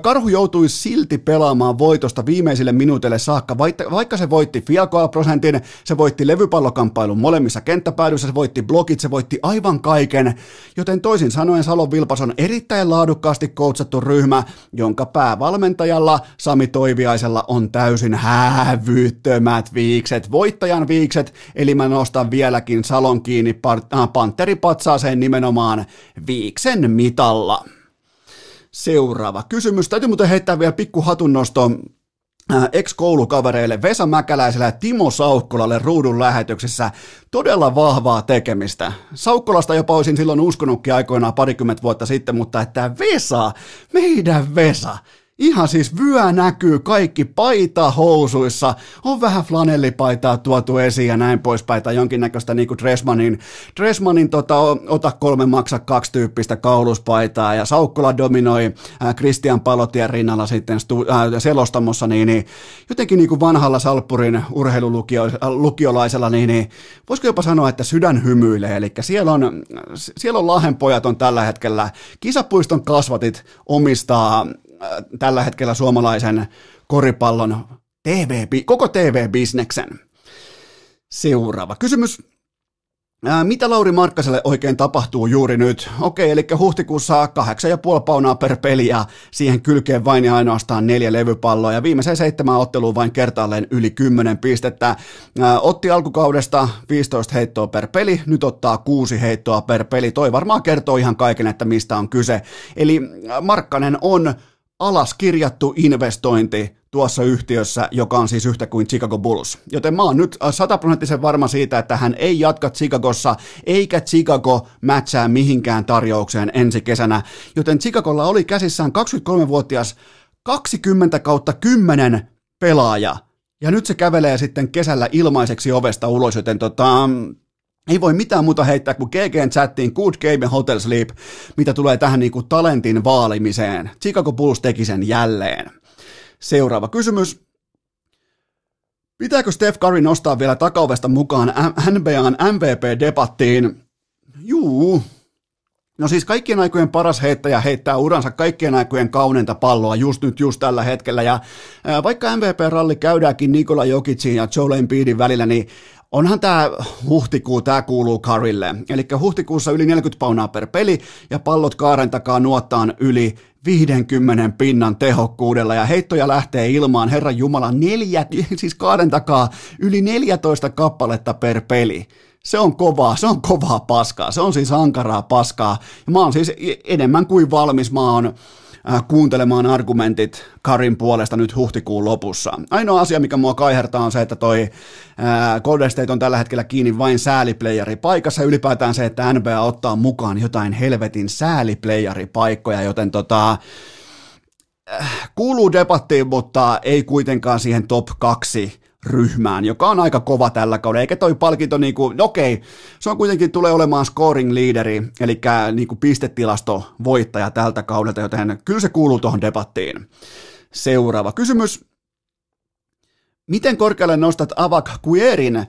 A: Karhu joutui silti pelaamaan voitosta viimeisille minuutille saakka, vaikka se voitti fiakoa prosentin, se voitti levypallokamppailun molemmissa kenttäpäädyissä, se voitti blokit, se voitti aivan kaiken, joten toisin sanoen Salon Vilpas on erittäin laadukkaasti koutsattu ryhmä, jonka päävalmentajalla Sami Toiviaisella on täysin hävyttömät viikset, voittajan viikset, eli mä nostan vieläkin Salon kiinni äh, panteripatsaaseen nimenomaan viiksen mitalla. Seuraava kysymys. Täytyy muuten heittää vielä pikku hatunnosto ex-koulukavereille Vesa Mäkäläiselle ja Timo Saukkolalle ruudun lähetyksessä todella vahvaa tekemistä. Saukkolasta jopa olisin silloin uskonutkin aikoinaan parikymmentä vuotta sitten, mutta että Vesa, meidän Vesa, Ihan siis vyö näkyy kaikki paita housuissa, on vähän flanellipaitaa tuotu esiin ja näin poispäin, tai jonkinnäköistä niin kuin Dressmanin, Dressmanin tota, ota kolme maksa kaksi tyyppistä kauluspaitaa, ja Saukkola dominoi äh, Christian Palotien rinnalla sitten stu, äh, selostamossa, niin, niin jotenkin niin kuin vanhalla Salppurin urheilulukiolaisella, niin, niin voisiko jopa sanoa, että sydän hymyilee, eli siellä on, siellä on Lahenpojat on tällä hetkellä, kisapuiston kasvatit omistaa tällä hetkellä suomalaisen koripallon TV, koko TV-bisneksen. Seuraava kysymys. Ää, mitä Lauri Markkaselle oikein tapahtuu juuri nyt? Okei, eli huhtikuussa 8,5 paunaa per peli ja siihen kylkeen vain ja ainoastaan neljä levypalloa ja viimeiseen seitsemän otteluun vain kertaalleen yli 10 pistettä. Ää, otti alkukaudesta 15 heittoa per peli, nyt ottaa kuusi heittoa per peli. Toi varmaan kertoo ihan kaiken, että mistä on kyse. Eli Markkanen on alas kirjattu investointi tuossa yhtiössä, joka on siis yhtä kuin Chicago Bulls. Joten mä oon nyt sataprosenttisen varma siitä, että hän ei jatka Chicagossa, eikä Chicago mätsää mihinkään tarjoukseen ensi kesänä. Joten Chicagolla oli käsissään 23-vuotias 20 kautta 10 pelaaja. Ja nyt se kävelee sitten kesällä ilmaiseksi ovesta ulos, joten tota, ei voi mitään muuta heittää kuin GGn chattiin Good Game Hotel Sleep, mitä tulee tähän niin kuin talentin vaalimiseen. Chicago Bulls teki sen jälleen. Seuraava kysymys. Pitääkö Steph Curry nostaa vielä takauvesta mukaan NBAn MVP-debattiin? Juu. No siis kaikkien aikojen paras heittäjä heittää uransa kaikkien aikojen kauneinta palloa just nyt, just tällä hetkellä. Ja vaikka MVP-ralli käydäänkin Nikola Jokicin ja Joel Embiidin välillä, niin onhan tämä huhtikuu, tämä kuuluu Karille. Eli huhtikuussa yli 40 paunaa per peli ja pallot kaaren takaa nuottaan yli 50 pinnan tehokkuudella ja heittoja lähtee ilmaan, Herran Jumala, neljä, siis kaaren takaa yli 14 kappaletta per peli. Se on kovaa, se on kovaa paskaa, se on siis ankaraa paskaa. Ja mä oon siis enemmän kuin valmis, mä oon Äh, kuuntelemaan argumentit Karin puolesta nyt huhtikuun lopussa. Ainoa asia, mikä mua kaihertaa, on se, että toi äh, Golden State on tällä hetkellä kiinni vain sääliplayeri paikassa. Ylipäätään se, että NBA ottaa mukaan jotain helvetin sääliplayeri paikkoja, joten tota, äh, kuuluu debattiin, mutta ei kuitenkaan siihen top kaksi ryhmään, joka on aika kova tällä kaudella, eikä toi palkinto, niin kuin, no okei, se on kuitenkin tulee olemaan scoring leaderi, eli niin kuin pistetilasto voittaja tältä kaudelta, joten kyllä se kuuluu tuohon debattiin. Seuraava kysymys. Miten korkealle nostat Avak Kuerin äh,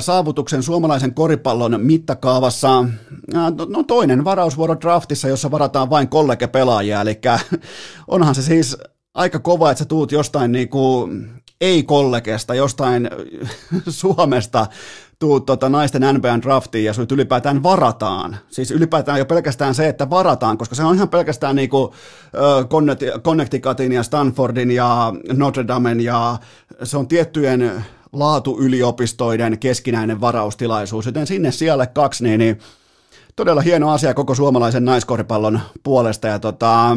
A: saavutuksen suomalaisen koripallon mittakaavassa? Äh, no, no toinen varausvuoro draftissa, jossa varataan vain kollege-pelaajia, eli onhan se siis aika kova, että sä tuut jostain niinku ei-kollegesta, jostain Suomesta tuu tota, naisten NBAn draftiin ja sut ylipäätään varataan. Siis ylipäätään jo pelkästään se, että varataan, koska se on ihan pelkästään niinku uh, Connecticutin ja Stanfordin ja Notre Damen ja se on tiettyjen laatuyliopistoiden keskinäinen varaustilaisuus, joten sinne siellä kaksi, niin, niin todella hieno asia koko suomalaisen naiskoripallon puolesta, ja tota,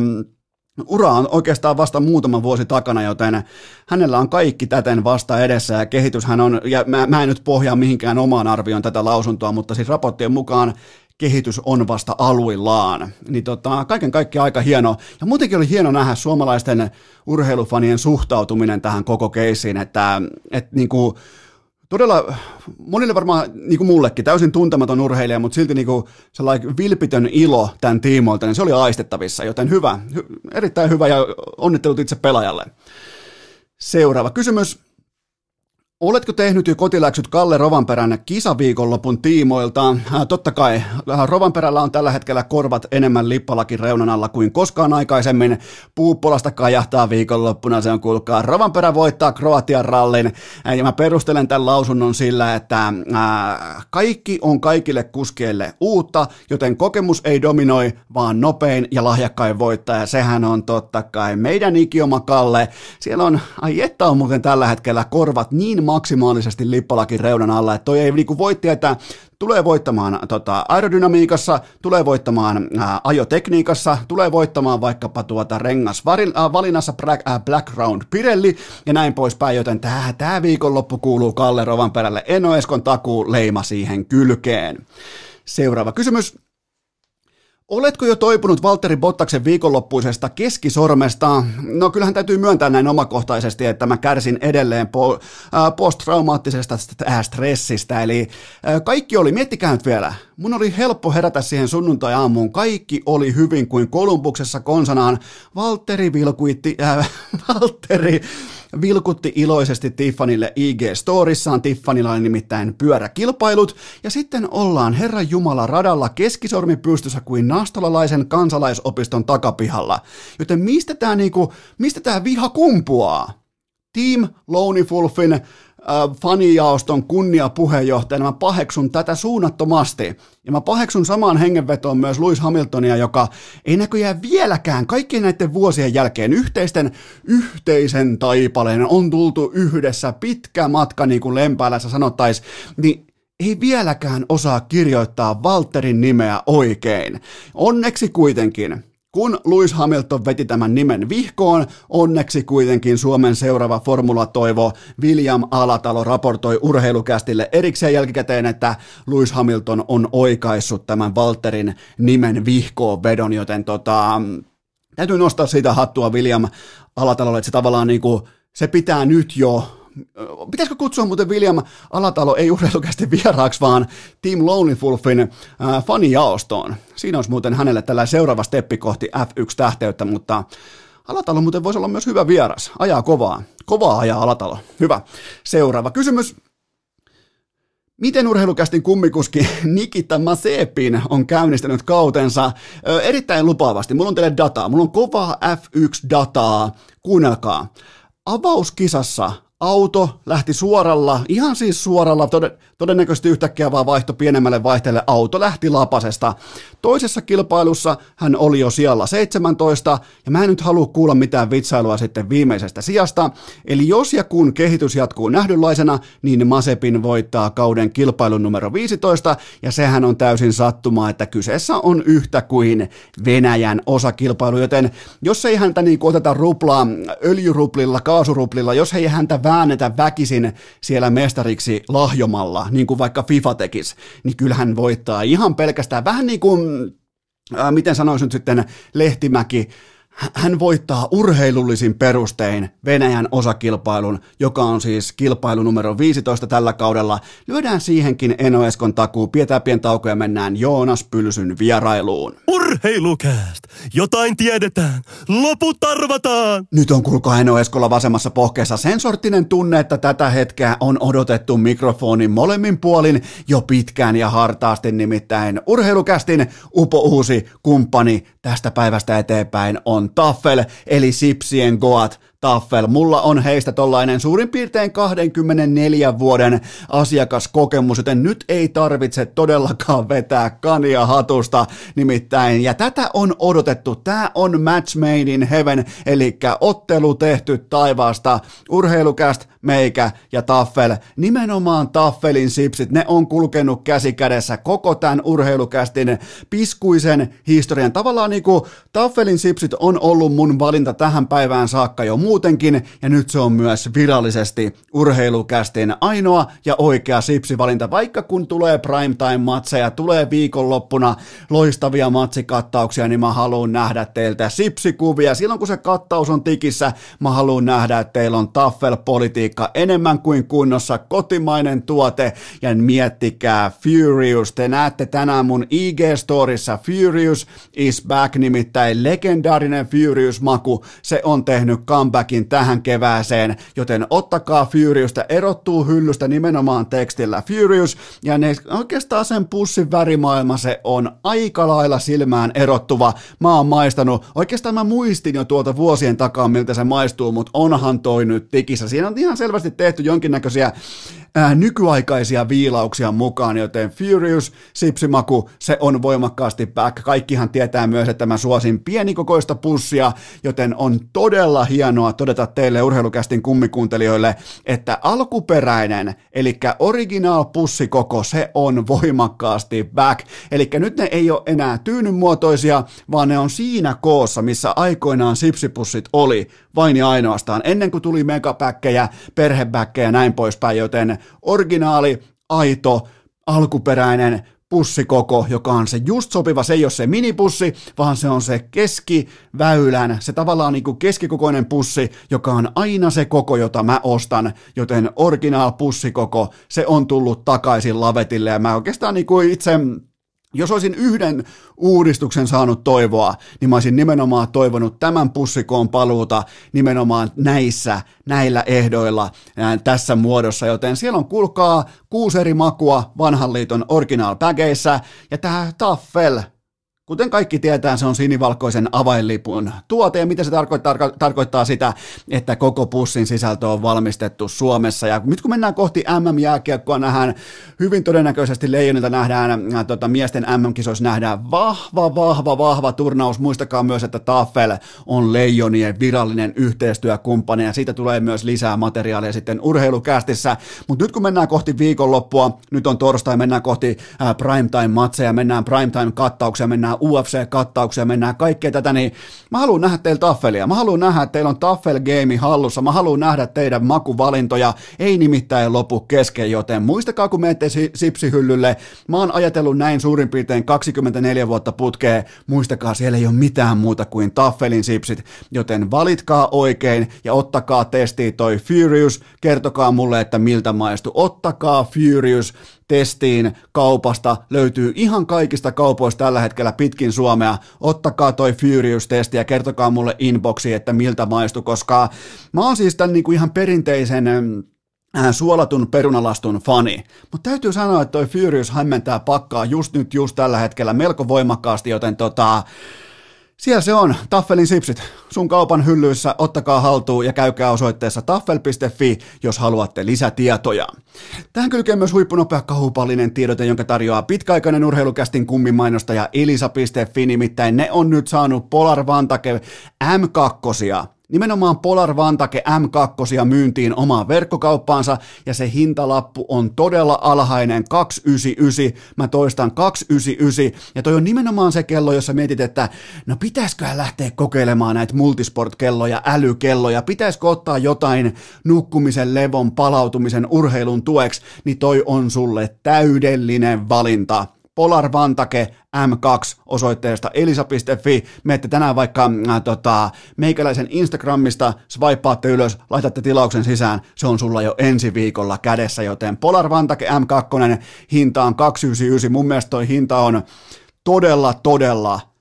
A: Ura on oikeastaan vasta muutama vuosi takana, joten hänellä on kaikki täten vasta edessä ja kehityshän on, ja mä, mä en nyt pohjaa mihinkään omaan arvioon tätä lausuntoa, mutta siis raporttien mukaan kehitys on vasta aluillaan. Niin tota, kaiken kaikkiaan aika hieno. Ja muutenkin oli hieno nähdä suomalaisten urheilufanien suhtautuminen tähän koko keissiin, että, että niin kuin, todella monille varmaan, niin kuin mullekin, täysin tuntematon urheilija, mutta silti niin kuin sellainen vilpitön ilo tämän tiimoilta, niin se oli aistettavissa, joten hyvä, hy, erittäin hyvä ja onnittelut itse pelaajalle. Seuraava kysymys. Oletko tehnyt jo kotiläksyt Kalle Rovanperän kisaviikonlopun tiimoilta? Äh, totta kai, äh, Rovanperällä on tällä hetkellä korvat enemmän lippalakin reunan alla kuin koskaan aikaisemmin. Puuppolasta kajahtaa viikonloppuna, se on kuulkaa. Rovanperä voittaa Kroatian rallin äh, ja mä perustelen tämän lausunnon sillä, että kaikki on kaikille kuskeille uutta, joten kokemus ei dominoi, vaan nopein ja lahjakkain voittaja. Sehän on totta kai meidän ikioma Kalle. Siellä on, ai että on muuten tällä hetkellä korvat niin maksimaalisesti lippalakin reunan alla, että toi ei niinku voi tietää, tulee voittamaan tota, aerodynamiikassa, tulee voittamaan ää, ajotekniikassa, tulee voittamaan vaikkapa tuota rengasvalinnassa Black, ää, Black Round Pirelli ja näin poispäin, joten tämä tää viikonloppu kuuluu Kalle Rovanperälle. Eno Eskon takuu leima siihen kylkeen. Seuraava kysymys. Oletko jo toipunut Valtteri Bottaksen viikonloppuisesta keskisormesta? No kyllähän täytyy myöntää näin omakohtaisesti, että mä kärsin edelleen po- posttraumaattisesta stressistä, eli kaikki oli, miettikää nyt vielä, mun oli helppo herätä siihen sunnuntai-aamuun, kaikki oli hyvin kuin Kolumbuksessa konsanaan, Valtteri vilkuitti, äh, Valtteri vilkutti iloisesti Tiffanille IG-storissaan. Tiffanilla oli nimittäin pyöräkilpailut. Ja sitten ollaan Herran Jumala radalla keskisormi pystyssä kuin nastolalaisen kansalaisopiston takapihalla. Joten mistä tämä niinku, mistä tää viha kumpuaa? Team Lounifulfin äh, fanijaoston kunniapuheenjohtajana, mä paheksun tätä suunnattomasti. Ja mä paheksun samaan hengenvetoon myös Louis Hamiltonia, joka ei näköjään vieläkään kaikkien näiden vuosien jälkeen yhteisten yhteisen taipaleen on tultu yhdessä pitkä matka, niin kuin Lempäälässä sanottaisiin, niin ei vieläkään osaa kirjoittaa Walterin nimeä oikein. Onneksi kuitenkin kun Lewis Hamilton veti tämän nimen vihkoon, onneksi kuitenkin Suomen seuraava formulatoivo William Alatalo raportoi urheilukästille erikseen jälkikäteen, että Lewis Hamilton on oikaissut tämän Walterin nimen vihkoon vedon, joten tota, täytyy nostaa siitä hattua William Alatalolle, että se tavallaan niin kuin, se pitää nyt jo pitäisikö kutsua muuten William Alatalo ei urheilukästi vieraaksi, vaan Team Lonelyfulfin äh, fanijaostoon. Siinä olisi muuten hänelle tällä seuraava steppi kohti F1-tähteyttä, mutta Alatalo muuten voisi olla myös hyvä vieras. Ajaa kovaa. Kovaa ajaa Alatalo. Hyvä. Seuraava kysymys. Miten urheilukästin kummikuski Nikita Masepin on käynnistänyt kautensa ö, erittäin lupaavasti? Mulla on teille dataa. Mulla on kovaa F1-dataa. Kuunnelkaa. Avauskisassa auto lähti suoralla, ihan siis suoralla, tod- todennäköisesti yhtäkkiä vaan vaihto pienemmälle vaihteelle, auto lähti lapasesta. Toisessa kilpailussa hän oli jo siellä 17, ja mä en nyt halua kuulla mitään vitsailua sitten viimeisestä sijasta, eli jos ja kun kehitys jatkuu nähdynlaisena, niin Masepin voittaa kauden kilpailun numero 15, ja sehän on täysin sattumaa, että kyseessä on yhtä kuin Venäjän osakilpailu, joten jos ei häntä niin oteta ruplaa öljyruplilla, kaasuruplilla, jos ei häntä väännetä väkisin siellä mestariksi lahjomalla, niin kuin vaikka FIFA tekisi, niin kyllähän voittaa ihan pelkästään. Vähän niin kuin, ää, miten sanoisin nyt sitten, Lehtimäki hän voittaa urheilullisin perustein Venäjän osakilpailun, joka on siis kilpailu numero 15 tällä kaudella. Lyödään siihenkin Eno Eskon takuu, pidetään pien tauko ja mennään Joonas Pylsyn vierailuun.
B: Urheilukääst! Jotain tiedetään! Loput arvataan!
A: Nyt on kuulkaa Eno Eskolla vasemmassa pohkeessa sen sorttinen tunne, että tätä hetkeä on odotettu mikrofonin molemmin puolin jo pitkään ja hartaasti nimittäin urheilukästin upo uusi kumppani tästä päivästä eteenpäin on Taffel, eli Sipsien Goat, Taffel. Mulla on heistä tollainen suurin piirtein 24 vuoden asiakaskokemus, joten nyt ei tarvitse todellakaan vetää kania hatusta nimittäin. Ja tätä on odotettu. Tämä on match made in heaven, eli ottelu tehty taivaasta. Urheilukäst, meikä ja Taffel. Nimenomaan Taffelin sipsit, ne on kulkenut käsi kädessä koko tämän urheilukästin piskuisen historian. Tavallaan niin kuin Taffelin sipsit on ollut mun valinta tähän päivään saakka jo muutenkin, ja nyt se on myös virallisesti urheilukästin ainoa ja oikea sipsivalinta, vaikka kun tulee primetime-matseja, tulee viikonloppuna loistavia matsikattauksia, niin mä haluan nähdä teiltä sipsikuvia. Silloin kun se kattaus on tikissä, mä haluan nähdä, että teillä on Taffel-politiikka enemmän kuin kunnossa, kotimainen tuote, ja miettikää Furious, te näette tänään mun IG-storissa Furious is back, nimittäin legendaarinen Furious-maku, se on tehnyt comebackin tähän kevääseen, joten ottakaa Furiousta, erottuu hyllystä nimenomaan tekstillä Furious, ja ne, oikeastaan sen pussin värimaailma se on aika lailla silmään erottuva. Mä oon maistanut, oikeastaan mä muistin jo tuolta vuosien takaa, miltä se maistuu, mutta onhan toi nyt tikissä. Siinä on ihan selvästi tehty jonkinnäköisiä ää, nykyaikaisia viilauksia mukaan, joten Furious sipsimaku, se on voimakkaasti back. Kaikkihan tietää myös, että mä suosin pienikokoista pussia, joten on todella hienoa todeta teille urheilukästin kummikuuntelijoille, että alkuperäinen, eli original pussikoko, se on voimakkaasti back. Eli nyt ne ei ole enää tyynynmuotoisia, vaan ne on siinä koossa, missä aikoinaan sipsipussit oli, vain ja ainoastaan, ennen kuin tuli megapäkkejä, perhepäkkejä ja näin poispäin, joten originaali, aito, alkuperäinen pussikoko, joka on se just sopiva, se ei ole se minipussi, vaan se on se keskiväylän, se tavallaan niin kuin keskikokoinen pussi, joka on aina se koko, jota mä ostan, joten originaal pussikoko, se on tullut takaisin lavetille ja mä oikeastaan niin kuin itse jos olisin yhden uudistuksen saanut toivoa, niin mä olisin nimenomaan toivonut tämän pussikoon paluuta nimenomaan näissä, näillä ehdoilla tässä muodossa, joten siellä on kulkaa kuusi eri makua vanhan liiton original ja tämä Taffel, Kuten kaikki tietää, se on sinivalkoisen avainlipun tuote, ja mitä se tarkoittaa? Tarko- tarkoittaa sitä, että koko pussin sisältö on valmistettu Suomessa. Ja nyt kun mennään kohti MM-jääkiekkoa, nähdään hyvin todennäköisesti Leijonilta nähdään, äh, tota, miesten MM-kisoissa nähdään vahva, vahva, vahva turnaus. Muistakaa myös, että Tafel on Leijonien virallinen yhteistyökumppani, ja siitä tulee myös lisää materiaalia sitten urheilukästissä. Mutta nyt kun mennään kohti viikonloppua, nyt on torstai, mennään kohti äh, primetime-matseja, mennään primetime-kattauksia, mennään mennään UFC-kattauksia, mennään kaikkea tätä, niin mä haluan nähdä teillä taffelia. Mä haluan nähdä, että teillä on taffel game hallussa. Mä haluan nähdä teidän makuvalintoja. Ei nimittäin lopu kesken, joten muistakaa, kun menette sipsihyllylle. Mä oon ajatellut näin suurin piirtein 24 vuotta putkeen. Muistakaa, siellä ei ole mitään muuta kuin taffelin sipsit, joten valitkaa oikein ja ottakaa testiin toi Furious. Kertokaa mulle, että miltä maistuu. Ottakaa Furious testiin kaupasta. Löytyy ihan kaikista kaupoista tällä hetkellä pitkin Suomea. Ottakaa toi Furious-testi ja kertokaa mulle inboxi, että miltä maistuu, koska mä oon siis tämän niin kuin ihan perinteisen äh, suolatun perunalastun fani. Mutta täytyy sanoa, että toi Furious hämmentää pakkaa just nyt, just tällä hetkellä melko voimakkaasti, joten tota, siellä se on, Taffelin sipsit. Sun kaupan hyllyissä ottakaa haltuun ja käykää osoitteessa taffel.fi, jos haluatte lisätietoja. Tähän kylkee myös huippunopea kahupallinen tiedote, jonka tarjoaa pitkäaikainen urheilukästin kummimainostaja Elisa.fi, nimittäin ne on nyt saanut Polar Vantake M2 Nimenomaan Polar Vantake M2 myyntiin omaan verkkokauppaansa ja se hintalappu on todella alhainen, 299, mä toistan 299 ja toi on nimenomaan se kello, jossa mietit, että no pitäisikö lähteä kokeilemaan näitä multisport-kelloja, älykelloja, pitäisikö ottaa jotain nukkumisen, levon, palautumisen, urheilun tueksi, niin toi on sulle täydellinen valinta. Polar Vantake M2 osoitteesta elisa.fi. Menette tänään vaikka äh, tota, meikäläisen Instagramista, swipaatte ylös, laitatte tilauksen sisään, se on sulla jo ensi viikolla kädessä, joten Polar Vantake M2 hinta on 299. Mun mielestä toi hinta on todella, todella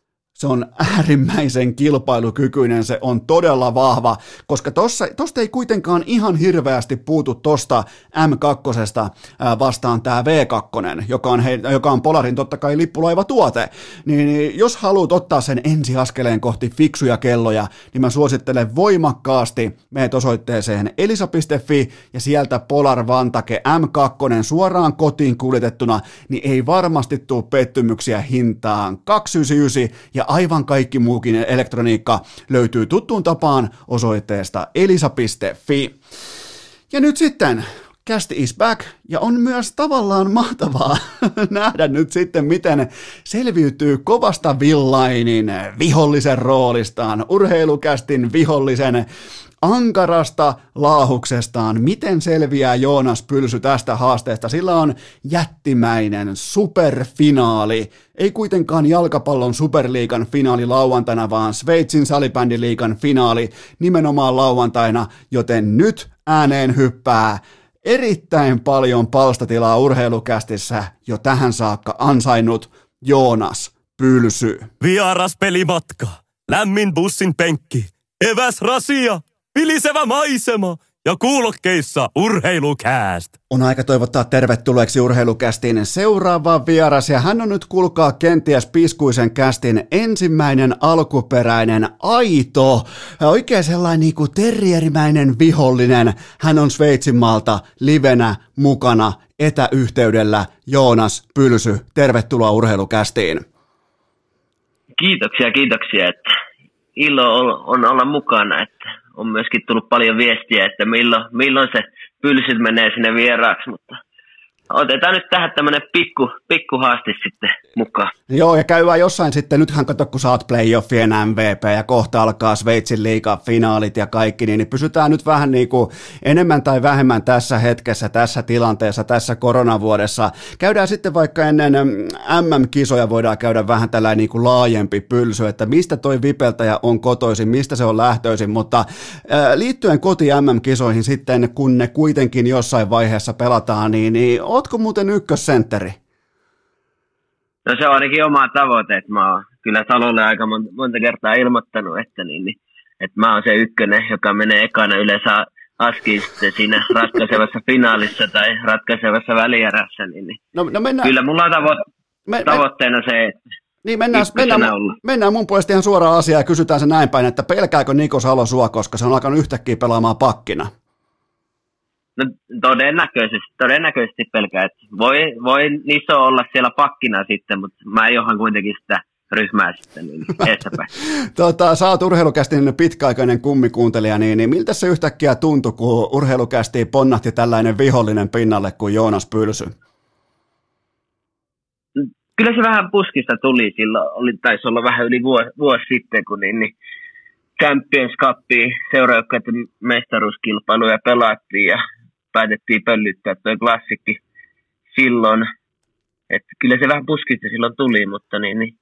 A: se on äärimmäisen kilpailukykyinen, se on todella vahva, koska tossa, tosta ei kuitenkaan ihan hirveästi puutu tosta M2 vastaan tämä V2, joka on, he, joka on Polarin totta kai lippulaiva tuote, niin jos haluat ottaa sen ensiaskeleen kohti fiksuja kelloja, niin mä suosittelen voimakkaasti meet osoitteeseen elisa.fi ja sieltä Polar Vantake M2 suoraan kotiin kuljetettuna, niin ei varmasti tule pettymyksiä hintaan. 299 ja aivan kaikki muukin elektroniikka löytyy tuttuun tapaan osoitteesta elisa.fi. Ja nyt sitten Cast is back, ja on myös tavallaan mahtavaa nähdä nyt sitten, miten selviytyy kovasta villainin vihollisen roolistaan, urheilukästin vihollisen ankarasta laahuksestaan. Miten selviää Joonas Pylsy tästä haasteesta? Sillä on jättimäinen superfinaali. Ei kuitenkaan jalkapallon superliigan finaali lauantaina, vaan Sveitsin salibändiliigan finaali nimenomaan lauantaina, joten nyt ääneen hyppää erittäin paljon palstatilaa urheilukästissä jo tähän saakka ansainnut Joonas Pylsy.
B: Vieras pelimatka, lämmin bussin penkki, eväs rasia, vilisevä maisema ja kuulokkeissa urheilukääst.
A: On aika toivottaa tervetulleeksi urheilukästin seuraava vieras ja hän on nyt kuulkaa kenties piskuisen kästin ensimmäinen alkuperäinen aito, oikein sellainen niin kuin terrierimäinen vihollinen. Hän on Sveitsin maalta livenä mukana etäyhteydellä Joonas Pylsy. Tervetuloa urheilukästiin.
C: Kiitoksia, kiitoksia. Että ilo on olla mukana. Että on myöskin tullut paljon viestiä, että milloin, milloin se pylsyt menee sinne vieraaksi, mutta otetaan nyt tähän tämmöinen pikku, pikku haaste sitten mukaan.
A: Joo, ja käydään jossain sitten, nythän kato, kun oot playoffien MVP ja kohta alkaa Sveitsin liiga finaalit ja kaikki, niin, niin pysytään nyt vähän niin kuin enemmän tai vähemmän tässä hetkessä, tässä tilanteessa, tässä koronavuodessa. Käydään sitten vaikka ennen MM-kisoja voidaan käydä vähän tällainen niin kuin laajempi pylsy, että mistä toi vipeltäjä on kotoisin, mistä se on lähtöisin, mutta liittyen koti MM-kisoihin sitten, kun ne kuitenkin jossain vaiheessa pelataan, niin, niin ootko muuten ykkössentteri?
C: No se on ainakin oma tavoite, että mä oon kyllä Salolle aika monta, monta kertaa ilmoittanut, että, niin, niin, että mä oon se ykkönen, joka menee ekana yleensä askiin sitten siinä ratkaisevassa finaalissa tai ratkaisevassa välierässä. Niin, niin. No, no mennään, kyllä mulla on tavo- me, tavoitteena me, se, että
A: niin mennään, mennään, mennään mun puolesta ihan suoraan asiaan ja kysytään se näin päin, että pelkääkö Niko Salo sua, koska se on alkanut yhtäkkiä pelaamaan pakkina?
C: No todennäköisesti, todennäköisesti pelkää. Että voi, voi Niso olla siellä pakkina sitten, mutta mä johon kuitenkin sitä ryhmää sitten niin
A: tota, sä oot urheilukästin pitkäaikainen kummikuuntelija, niin, niin miltä se yhtäkkiä tuntui, kun urheilukästi ponnahti tällainen vihollinen pinnalle kuin Joonas Pylsy?
C: Kyllä se vähän puskista tuli silloin, oli, taisi olla vähän yli vuosi, vuosi sitten, kun niin, niin Champions Cupia seuraajoukkoiden mestaruuskilpailuja pelattiin ja päätettiin pöllyttää tuo klassikki silloin. Että kyllä se vähän puskista silloin tuli, mutta niin, niin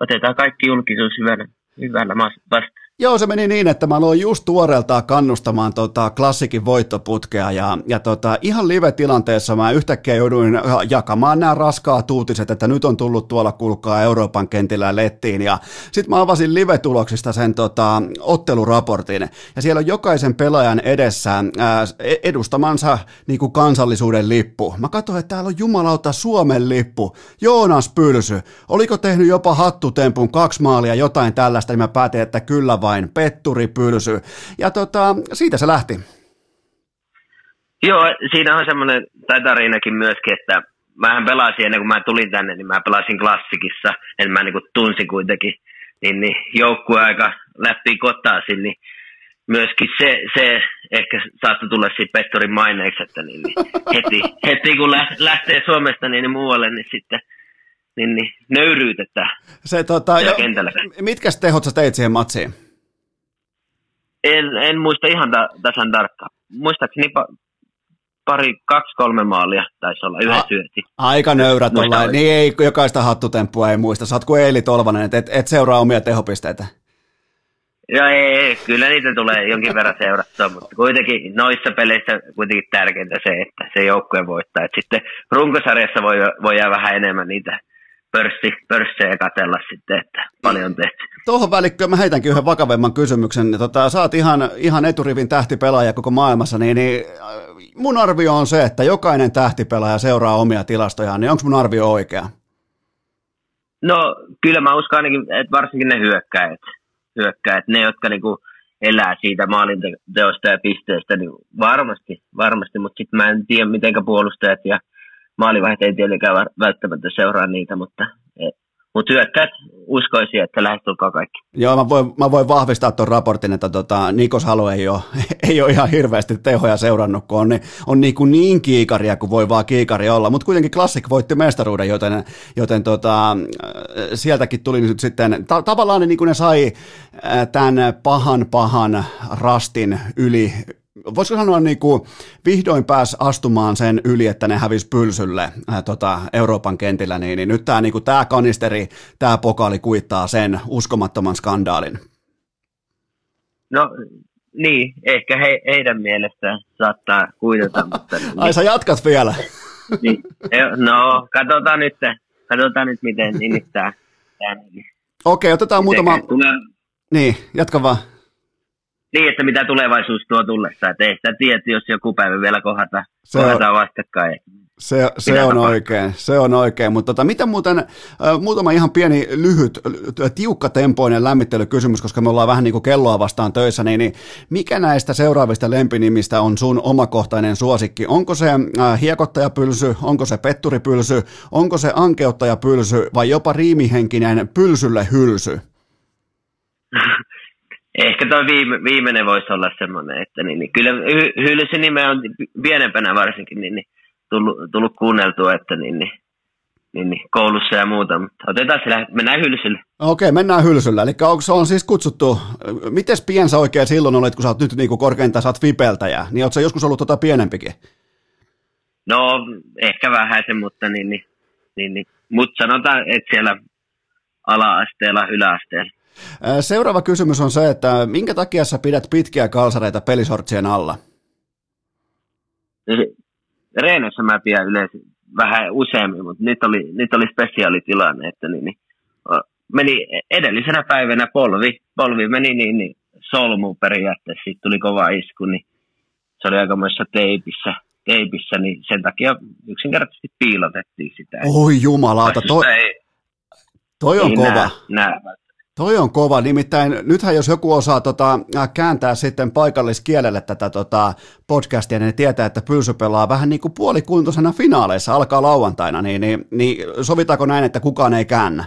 C: otetaan kaikki julkisuus hyvällä, hyvällä vastaan.
A: Joo, se meni niin, että mä aloin just tuoreeltaan kannustamaan tota klassikin voittoputkea ja, ja tota, ihan live-tilanteessa mä yhtäkkiä jouduin jakamaan nämä raskaat uutiset, että nyt on tullut tuolla kulkaa Euroopan kentillä lettiin ja sitten mä avasin live-tuloksista sen tota, otteluraportin ja siellä on jokaisen pelaajan edessä ää, edustamansa niin kuin kansallisuuden lippu. Mä katsoin, että täällä on jumalauta Suomen lippu. Joonas Pylsy, oliko tehnyt jopa hattutempun kaksi maalia jotain tällaista, niin mä päätin, että kyllä vain petturi pylsy. Ja tota, siitä se lähti.
C: Joo, siinä on semmoinen, tai tarinakin myöskin, että mähän pelasin ennen kuin mä tulin tänne, niin mä pelasin klassikissa, että mä niin kuin tunsin kuitenkin niin, niin joukkue aika läpi kotaisin, niin myöskin se, se ehkä saattoi tulla siitä Pettorin maineeksi, että niin, niin heti, heti kun lähtee Suomesta niin, niin muualle, niin sitten niin, niin nöyryytetään
A: se, tota, jo, Mitkä tehot sä teit siihen matsiin?
C: En, en muista ihan ta- tasan tarkkaan. Muistaakseni pa- pari, kaksi, kolme maalia taisi olla, yhden syöti.
A: Aika nöyrä tuolla, niin ei jokaista hattutemppua ei muista. Sä oot kuin Eili Tolvanen, et, et seuraa omia tehopisteitä.
C: Joo, ei, ei, kyllä niitä tulee jonkin verran seurattua, mutta kuitenkin noissa peleissä kuitenkin tärkeintä se, että se joukkue voittaa. Et sitten runkosarjassa voi, voi jää vähän enemmän niitä pörssi, pörssejä katella sitten, että paljon tehty.
A: Tuohon välikköön mä heitänkin yhden vakavemman kysymyksen. Tota, sä oot ihan, ihan eturivin tähtipelaaja koko maailmassa, niin, niin äh, mun arvio on se, että jokainen tähtipelaaja seuraa omia tilastojaan, niin onko mun arvio oikea?
C: No kyllä mä uskon ainakin, että varsinkin ne hyökkäät, hyökkäät ne jotka niinku elää siitä maalinteosta ja pisteestä, niin varmasti, varmasti, mutta sitten mä en tiedä, miten puolustajat ja maalivahti ei tietenkään välttämättä seuraa niitä, mutta mutta hyökkäät uskoisin, että lähestulkoon kaikki.
A: Joo, mä voin, mä voin vahvistaa tuon raportin, että tota, Nikos Halo ei ole, ei ole ihan hirveästi tehoja seurannut, kun on, niin, on niin, kuin niin kiikaria kuin voi vaan kiikari olla. Mutta kuitenkin Classic voitti mestaruuden, joten, joten tota, sieltäkin tuli nyt sitten, ta- tavallaan niin kuin ne sai tämän pahan pahan rastin yli, voisiko sanoa niin kuin, vihdoin pääs astumaan sen yli, että ne hävisi pylsylle ää, tota, Euroopan kentillä, niin, niin nyt tämä niin kuin, tää kanisteri, tämä pokaali kuittaa sen uskomattoman skandaalin.
C: No niin, ehkä he, heidän mielestään saattaa kuitata. Mutta, niin,
A: Ai sä jatkat vielä?
C: niin, no, katsotaan nyt, katsotaan nyt miten niin tämä.
A: Okei, otetaan muutama... Tulee... Niin, jatka vaan
C: niin, että mitä tulevaisuus tuo tullessa. Että ei sitä tiedä, jos joku päivä vielä kohdata, se kohdataan on, vastakkain.
A: Se, se on oikein, se on oikein, mutta tota, mitä muuten, äh, muutama ihan pieni, lyhyt, tiukkatempoinen lämmittelykysymys, koska me ollaan vähän niin kuin kelloa vastaan töissä, niin, niin mikä näistä seuraavista lempinimistä on sun omakohtainen suosikki? Onko se äh, hiekottajapylsy, onko se petturipylsy, onko se ankeuttajapylsy vai jopa riimihenkinen pylsylle hylsy?
C: Ehkä tuo viime, viimeinen voisi olla semmoinen, että niin, niin kyllä Hylsyn nimeä on pienempänä varsinkin niin, niin, tullut, tullut kuunneltua, että niin, niin, niin, niin, koulussa ja muuta, mutta otetaan sillä, mennään hylsylle.
A: Okei, mennään hylsyllä. Eli onko se on siis kutsuttu, miten piensä oikein silloin olet, kun sä oot nyt niin korkeintaan, sä oot vipeltäjä, niin ootko joskus ollut tota pienempikin?
C: No, ehkä vähäisen, mutta niin, niin, niin, niin. Mutta sanotaan, että siellä ala-asteella, yläasteella.
A: Seuraava kysymys on se, että minkä takia sä pidät pitkiä kalsareita pelisortsien alla?
C: Reenessä mä pidän yleensä vähän useammin, mutta nyt oli, nyt oli spesiaalitilanne, että niin, niin, meni edellisenä päivänä polvi, polvi meni niin, niin solmu periaatteessa, siitä tuli kova isku, niin se oli aikamoissa teipissä, teipissä, niin sen takia yksinkertaisesti piilotettiin sitä.
A: Oi jumalauta, toi, toi on kova.
C: Nää, nää
A: Toi on kova, nimittäin nythän jos joku osaa tota, kääntää sitten paikalliskielelle tätä tota, podcastia, niin tietää, että Pylsy pelaa vähän niin kuin puolikuntoisena finaaleissa, alkaa lauantaina, niin, niin, niin sovitaanko näin, että kukaan ei käännä?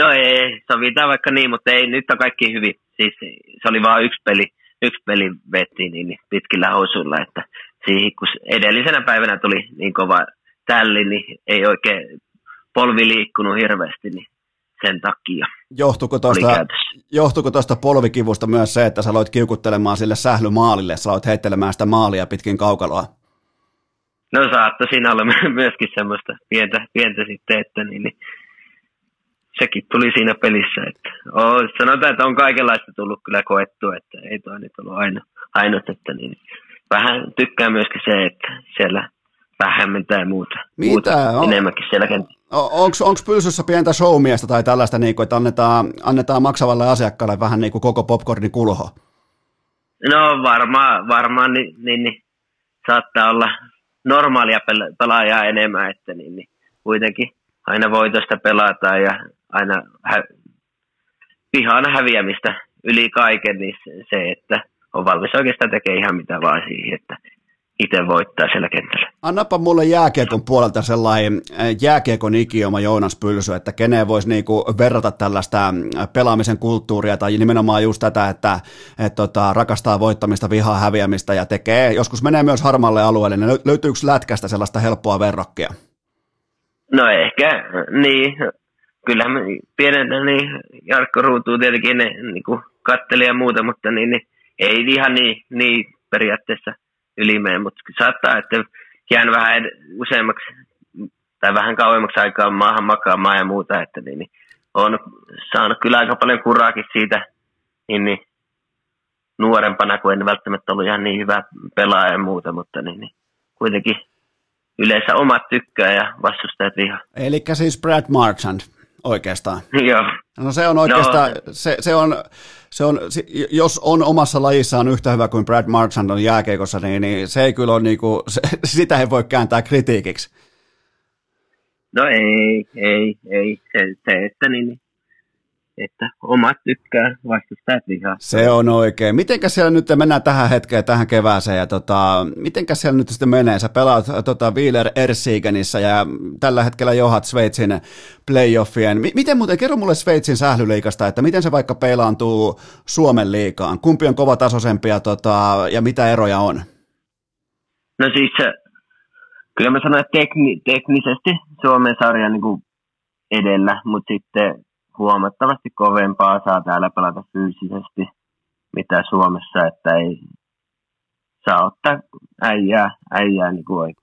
C: No ei, sovitaan vaikka niin, mutta ei, nyt on kaikki hyvin. Siis se oli vain yksi peli, yksi peli vetti niin, niin pitkillä housuilla, että siihen, kun edellisenä päivänä tuli niin kova tälli, niin ei oikein polvi liikkunut hirveästi, niin sen takia.
A: Johtuiko tuosta, johtuiko tuosta polvikivusta myös se, että sä aloit kiukuttelemaan sille sählymaalille, sä aloit heittelemään sitä maalia pitkin kaukaloa?
C: No saattoi siinä olla myöskin semmoista pientä, pientä sitten, että niin, niin sekin tuli siinä pelissä. Että, oh, sanotaan, että on kaikenlaista tullut kyllä koettua, että ei toi nyt ollut aina, ainut, että niin, vähän tykkää myöskin se, että siellä vähemmän tai muuta, Mitä? muuta on, enemmänkin siellä kentällä.
A: Onko pylsyssä pientä showmiestä tai tällaista, niin kuin, että annetaan, annetaan maksavalle asiakkaalle vähän niin kuin koko popcornin kulho?
C: No varmaan, varmaan niin, niin, niin, saattaa olla normaalia pelaajaa enemmän, että niin, niin, kuitenkin aina voitosta pelataan ja aina hä- pihaan häviämistä yli kaiken, niin se, että on valmis oikeastaan tekemään ihan mitä vaan siihen, että itse voittaa siellä kentällä.
A: Annapa mulle jääkiekon puolelta sellainen äh, jääkiekon ikioma Joonas Pylsy, että keneen voisi niinku verrata tällaista äh, pelaamisen kulttuuria tai nimenomaan just tätä, että et tota, rakastaa voittamista, vihaa häviämistä ja tekee, joskus menee myös harmalle alueelle, niin löytyykö lätkästä sellaista helppoa verrokkia?
C: No ehkä, niin. Kyllähän pienenä niin Jarkko Ruutuu tietenkin ne niin katteli ja muuta, mutta niin, niin, ei ihan niin, niin periaatteessa – ylimeen, mutta saattaa, että jään vähän useammaksi tai vähän kauemmaksi aikaa maahan makaamaan ja muuta, että niin, niin on saanut kyllä aika paljon kuraakin siitä niin, niin, nuorempana, kun en välttämättä ollut ihan niin hyvä pelaaja ja muuta, mutta niin, niin, kuitenkin yleensä omat tykkää ja vastustajat vihaa.
A: Eli siis Brad Marchand oikeastaan.
C: Joo.
A: No se on oikeastaan, no. se, se, on, se on, jos on omassa lajissaan yhtä hyvä kuin Brad Marchand on jääkeikossa, niin, niin se ei kyllä ole niinku, se, sitä ei voi kääntää kritiikiksi.
C: No ei, ei, ei. Se, se että niin, niin että omat tykkää, vastustajat vihaa.
A: Se on oikein. Mitenkä siellä nyt, mennään tähän hetkeen, tähän kevääseen, ja tota, mitenkä siellä nyt sitten menee? Sä pelaat tota, Wieler Ersigenissä ja tällä hetkellä johat Sveitsin playoffien. M- miten muuten, kerro mulle Sveitsin sählyliikasta, että miten se vaikka pelaantuu Suomen liikaan? Kumpi on kovatasoisempi ja, tota, ja mitä eroja on?
C: No siis kyllä mä sanoin, että tekni, teknisesti Suomen sarja niin kuin edellä, mutta sitten huomattavasti kovempaa saa täällä pelata fyysisesti, mitä Suomessa, että ei saa ottaa äijää, äijää niin, kuin,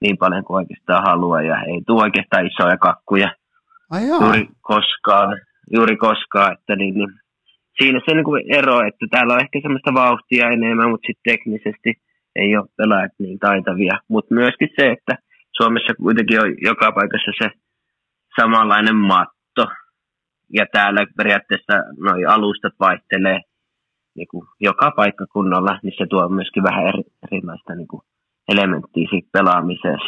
C: niin paljon kuin oikeastaan haluaa ja ei tule oikeastaan isoja kakkuja
A: Ai
C: juuri koskaan, juuri koskaan, että niin, niin, siinä se niin kuin ero, että täällä on ehkä semmoista vauhtia enemmän, mutta sitten teknisesti ei ole pelaajat niin taitavia, mutta myöskin se, että Suomessa kuitenkin on joka paikassa se samanlainen matto, ja täällä periaatteessa noi alustat vaihtelee niin kuin joka paikkakunnalla, niin se tuo myöskin vähän eri, erilaista niin kuin elementtiä siitä pelaamiseen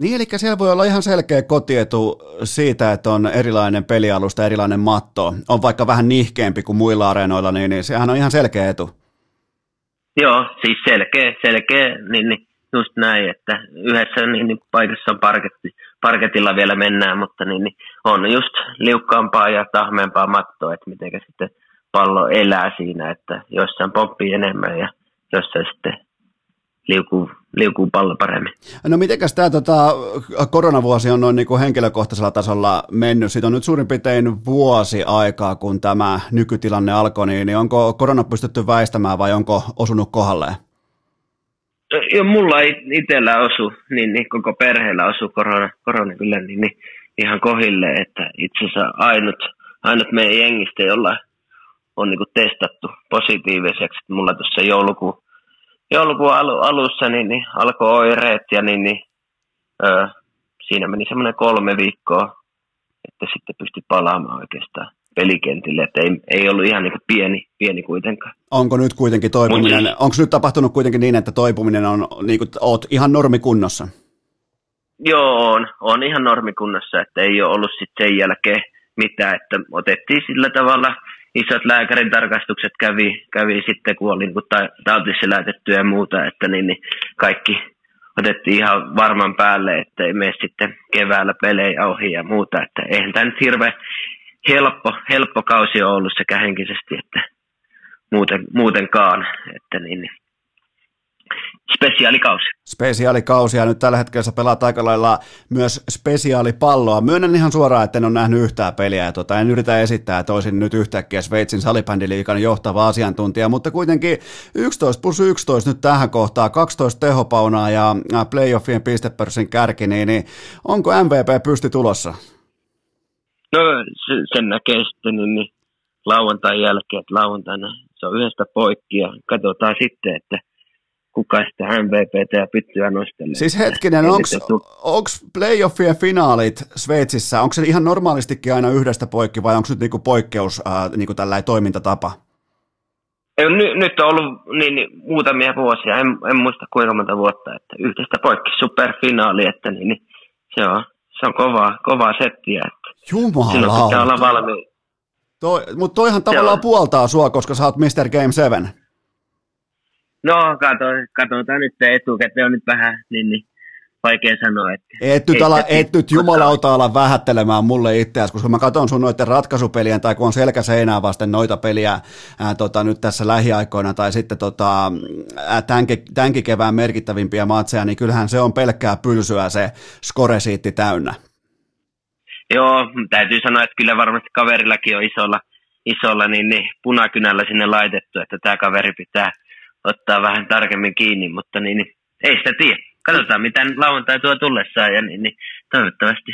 A: Niin, eli siellä voi olla ihan selkeä kotietu siitä, että on erilainen pelialusta, erilainen matto. On vaikka vähän nihkeämpi kuin muilla areenoilla, niin, niin sehän on ihan selkeä etu.
C: Joo, siis selkeä, selkeä niin, niin just näin, että yhdessä niin, niin paikassa on parketti, parketilla vielä mennään, mutta niin, niin on just liukkaampaa ja tahmeampaa mattoa, että miten sitten pallo elää siinä, että jossain pomppii enemmän ja jossain sitten liukuu, liukuu pallo paremmin.
A: No mitenkäs tämä tota, koronavuosi on noin niin kuin henkilökohtaisella tasolla mennyt? Siitä on nyt suurin piirtein vuosi aikaa, kun tämä nykytilanne alkoi, niin, niin onko korona pystytty väistämään vai onko osunut kohdalleen?
C: Jo mulla ei itsellä osu, niin, niin koko perheellä osu korona, korona kyllä niin, niin ihan kohille, että itse asiassa ainut, ainut meidän jengistä, jolla on niin kuin testattu positiiviseksi. Mulla tuossa joulukuun, joulukuun alu, alussa niin, niin alkoi oireet ja niin, niin, ö, siinä meni semmoinen kolme viikkoa, että sitten pystyi palaamaan oikeastaan pelikentille, että ei, ei ollut ihan niin pieni, pieni kuitenkaan.
A: Onko nyt kuitenkin toipuminen, siis, onko nyt tapahtunut kuitenkin niin, että toipuminen on, niin kuin, oot ihan normikunnossa?
C: Joo, on, on ihan normikunnossa, että ei ole ollut sitten sen jälkeen mitään, että otettiin sillä tavalla, isot lääkärin tarkastukset kävi, kävi sitten, kun oli niin tautiselätetty ja muuta, että niin, niin kaikki otettiin ihan varman päälle, että ei mene sitten keväällä pelejä ohi ja muuta, että eihän tämä nyt hirveän helppo, helppo kausi on ollut sekä henkisesti että muuten, muutenkaan. Että niin, niin. Spesiaalikausi.
A: Spesiaalikausi ja nyt tällä hetkellä sä pelaat aika lailla myös spesiaalipalloa. Myönnän ihan suoraan, että en ole nähnyt yhtään peliä ja tota, en yritä esittää, että olisin nyt yhtäkkiä Sveitsin salibändiliikan johtava asiantuntija, mutta kuitenkin 11 plus 11 nyt tähän kohtaan, 12 tehopaunaa ja playoffien pistepörssin kärki, niin, niin onko MVP pysty tulossa?
C: No sen näkee sitten niin, niin lauantain jälkeen, että lauantaina se on yhdestä poikki ja katsotaan sitten, että kuka sitä MVPtä ja pyttyä nostelee.
A: Siis hetkinen, onko playoffien finaalit Sveitsissä, onko se ihan normaalistikin aina yhdestä poikki vai onko se nyt niinku poikkeus äh, niinku tällainen toimintatapa?
C: Ei, ny, nyt on ollut niin, niin, muutamia vuosia, en, en muista kuinka monta vuotta, että yhdestä poikki superfinaali, että niin, niin, se on se on kovaa, kovaa settiä.
A: Jumala. Silloin
C: pitää olla valmiin.
A: Toi, mutta toihan tavallaan on. puoltaa sua, koska sä oot Mr. Game 7.
C: No, kato, katsotaan nyt etukäteen on nyt vähän, niin, niin vaikea sanoa. Että
A: et nyt, ala, et nyt jumalauta ala vähättelemään mulle itseäsi, koska mä katson sun noiden ratkaisupelien, tai kun on selkä seinää vasten noita peliä ää, tota, nyt tässä lähiaikoina, tai sitten tota, tämänkin, tämänkin kevään merkittävimpiä matseja, niin kyllähän se on pelkkää pylsyä se skoresiitti täynnä.
C: Joo, täytyy sanoa, että kyllä varmasti kaverillakin on isolla, isolla niin, niin punakynällä sinne laitettu, että tämä kaveri pitää ottaa vähän tarkemmin kiinni, mutta niin, niin ei sitä tiedä katsotaan mitä lauantai tuo tullessaan ja niin, niin toivottavasti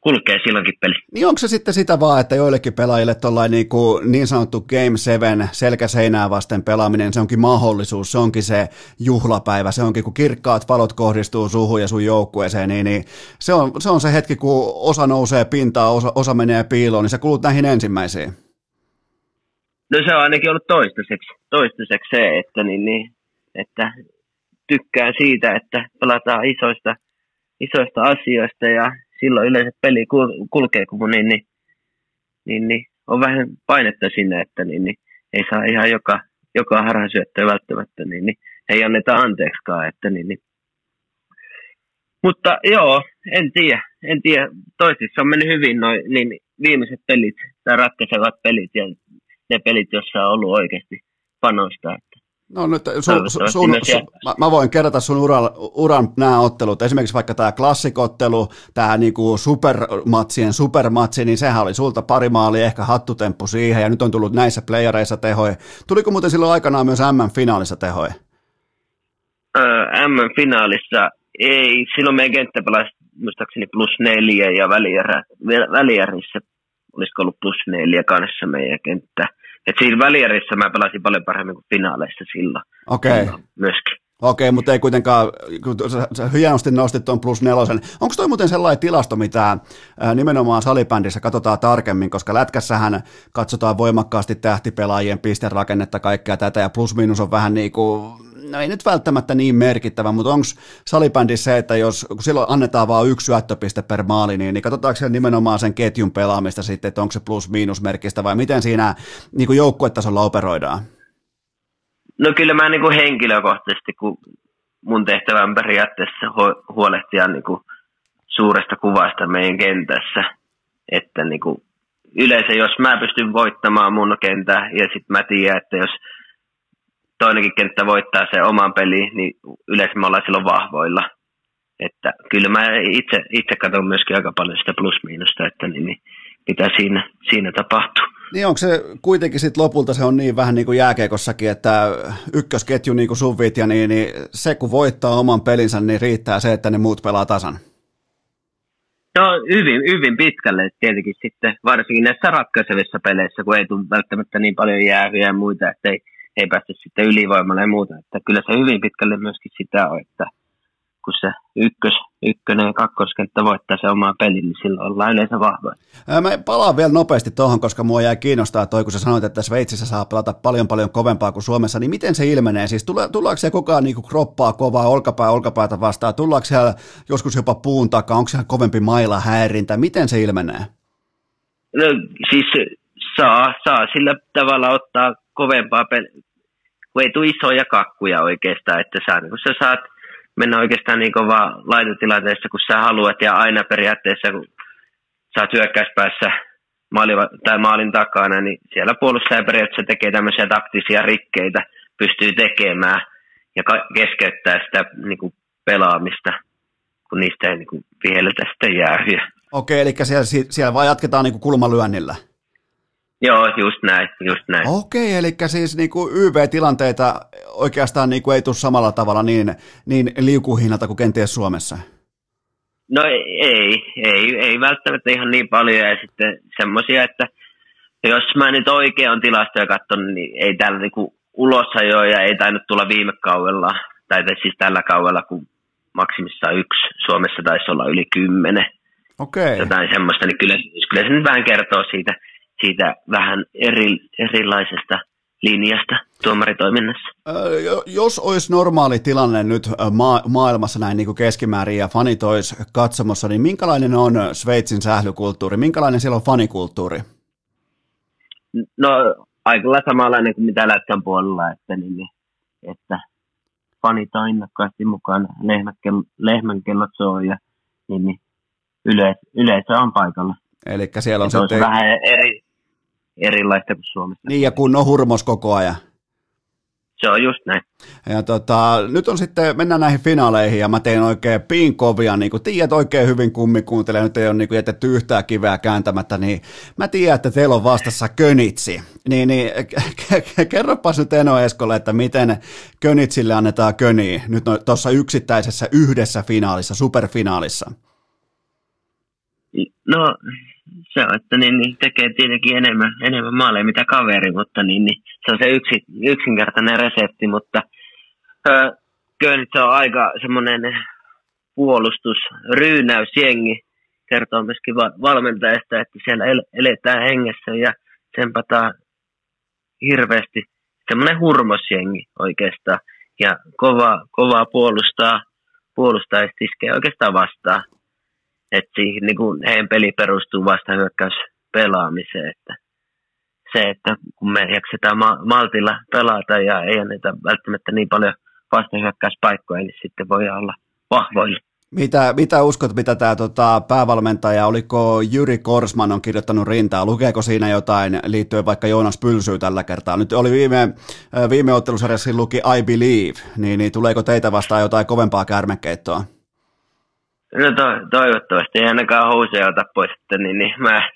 C: kulkee silloinkin peli.
A: Niin onko se sitten sitä vaan, että joillekin pelaajille niin, kuin niin sanottu Game 7 selkäseinää vasten pelaaminen, se onkin mahdollisuus, se onkin se juhlapäivä, se onkin kun kirkkaat valot kohdistuu suhun ja sun joukkueeseen, niin, niin se, on, se on se hetki, kun osa nousee pintaan, osa, osa menee piiloon, niin sä kulut näihin ensimmäisiin.
C: No se on ainakin ollut toistaiseksi, toistaiseksi se, että, niin, niin, että tykkään siitä, että pelataan isoista, isoista asioista ja silloin yleensä peli kulkee, kun niin, niin, niin, niin, on vähän painetta sinne, että niin, niin, ei saa ihan joka, joka harhasyöttöä välttämättä, niin, niin ei anneta anteeksikaan, että niin, niin. Mutta joo, en tiedä, en tiedä. Toisissa on mennyt hyvin noin niin viimeiset pelit tai ratkaisevat pelit ja ne pelit, joissa on ollut oikeasti panosta.
A: No nyt sun, sun, sun, mä, mä voin kerrata sun uran, uran nämä ottelut. Esimerkiksi vaikka tämä klassikottelu, tämä niinku supermatsien supermatsi, niin sehän oli sulta pari maalia, ehkä hattutemppu siihen, ja nyt on tullut näissä playereissa tehoja. Tuliko muuten silloin aikanaan myös M-finaalissa tehoja?
C: Öö, M-finaalissa ei, silloin meidän kenttä pelasi muistaakseni plus neljä, ja välijärissä olisiko ollut plus neljä kanssa meidän kenttä et siinä välierissä mä pelasin paljon paremmin kuin finaaleissa silloin.
A: Okei. Okay.
C: Myöskin.
A: Okei, mutta ei kuitenkaan, kun sä hienosti nostit tuon plus nelosen. Onko toi muuten sellainen tilasto, mitä nimenomaan salibändissä katsotaan tarkemmin, koska lätkässähän katsotaan voimakkaasti tähtipelaajien pisterakennetta, kaikkea tätä, ja plus miinus on vähän niin kuin no ei nyt välttämättä niin merkittävä, mutta onko salibändissä se, että jos kun silloin annetaan vain yksi syöttöpiste per maali, niin, niin katsotaanko siellä nimenomaan sen ketjun pelaamista sitten, että onko se plus-miinusmerkistä vai miten siinä niin joukkuetasolla operoidaan?
C: No kyllä mä niin kuin henkilökohtaisesti, kun mun tehtävä on periaatteessa huolehtia niin kuin suuresta kuvasta meidän kentässä, että niin kuin yleensä jos mä pystyn voittamaan mun kentää ja sitten mä tiedän, että jos toinenkin kenttä voittaa se oman peli, niin yleensä me ollaan silloin vahvoilla. Että kyllä mä itse, itse katson myöskin aika paljon sitä plus-miinusta, että niin, niin, mitä siinä, siinä tapahtuu.
A: Niin onko se kuitenkin sitten lopulta se on niin vähän niin kuin jääkeikossakin, että ykkösketju niin kuin suvit ja niin, niin se kun voittaa oman pelinsä, niin riittää se, että ne muut pelaa tasan?
C: No hyvin, hyvin pitkälle tietenkin sitten, varsinkin näissä ratkaisevissa peleissä, kun ei tule välttämättä niin paljon jäähyjä ja muita, että ei, ei päästä sitten ylivoimalle ja muuta. Että kyllä se hyvin pitkälle myöskin sitä on, että kun se ykkös, ykkönen ja kakkoskenttä voittaa se omaa pelin, niin silloin ollaan yleensä vahvoja.
A: Mä palaan vielä nopeasti tuohon, koska mua jäi kiinnostaa toi, kun sä sanoit, että Sveitsissä saa pelata paljon paljon kovempaa kuin Suomessa, niin miten se ilmenee? Siis tullaanko se koko ajan niin kroppaa kovaa, olkapää olkapäätä vastaan? Tullaanko siellä joskus jopa puun takaa? Onko siellä kovempi maila häirintä? Miten se ilmenee?
C: No siis saa, saa sillä tavalla ottaa kovempaa kun ei tule isoja kakkuja oikeastaan, että sä, niin kun sä saat mennä oikeastaan niin kovaa laitotilanteessa, kun sä haluat, ja aina periaatteessa, kun sä oot hyökkäyspäässä maali, tai maalin takana, niin siellä puolustaja periaatteessa tekee tämmöisiä taktisia rikkeitä, pystyy tekemään ja keskeyttää sitä niin kuin pelaamista, kun niistä ei niin kuin vihelletä sitten jäähyä.
A: Okei, eli siellä, siellä vaan jatketaan niin kuin kulmalyönnillä.
C: Joo, just näin, just näin.
A: Okei, eli siis niin kuin YV-tilanteita oikeastaan niin kuin ei tule samalla tavalla niin, niin liukuhinnalta kuin kenties Suomessa?
C: No ei, ei, ei välttämättä ihan niin paljon ja sitten semmoisia, että jos mä nyt oikein on tilastoja katsonut, niin ei täällä niinku ja ei tainnut tulla viime kaudella, tai siis tällä kaudella, kun maksimissaan yksi, Suomessa taisi olla yli kymmenen.
A: Okei.
C: Jotain semmoista, niin kyllä, kyllä se nyt vähän kertoo siitä, siitä vähän eri, erilaisesta linjasta tuomaritoiminnassa.
A: Jos olisi normaali tilanne nyt ma- maailmassa näin niin kuin keskimäärin ja fanit olisi katsomassa, niin minkälainen on Sveitsin sählykulttuuri? Minkälainen siellä on fanikulttuuri?
C: No aika samanlainen kuin mitä Lätkän puolella, että, niin, niin että fanit on innokkaasti mukaan, lehmän kellot soo ja niin, niin yleis, yleisö on paikalla.
A: Eli siellä on
C: se sitten... vähän eri, erilaista kuin Suomessa.
A: Niin, ja kun on hurmos koko ajan.
C: Se on just näin.
A: Ja tota, nyt on sitten, mennään näihin finaaleihin, ja mä tein oikein pinkovia, niin kuin tiedät oikein hyvin kummi kuuntelee, nyt ei ole niin kuin jätetty yhtään kiveä kääntämättä, niin mä tiedän, että teillä on vastassa Könitsi. Niin, niin kerropas nyt Eno Eskolle, että miten Könitsille annetaan köniä nyt tuossa yksittäisessä yhdessä finaalissa, superfinaalissa.
C: No se on, että niin, niin tekee tietenkin enemmän, enemmän maaleja mitä kaveri, mutta niin, niin, se on se yksi, yksinkertainen resepti, mutta öö, kyllä se on aika semmoinen puolustus, ryynäysjengi, kertoo myöskin valmentajasta, että siellä eletään hengessä ja sempataan hirveästi semmoinen hurmosjengi oikeastaan ja kova, kovaa puolustaa, puolustaa ja oikeastaan vastaan. Että siihen, niin kuin heidän peli perustuu vasta pelaamiseen, että se, että kun me jaksetaan ma- maltilla pelata ja ei anneta välttämättä niin paljon vastahyökkäyspaikkoja, niin sitten voi olla vahvoilla.
A: Mitä, mitä uskot, mitä tämä tota, päävalmentaja, oliko Jyri Korsman on kirjoittanut rintaa, lukeeko siinä jotain liittyen vaikka Joonas Pylsyy tällä kertaa? Nyt oli viime, viime ottelusarjassa luki I Believe, niin, niin tuleeko teitä vastaan jotain kovempaa kärmekeittoa?
C: No to, toivottavasti, ei ainakaan housuja ota pois, että niin, niin mä,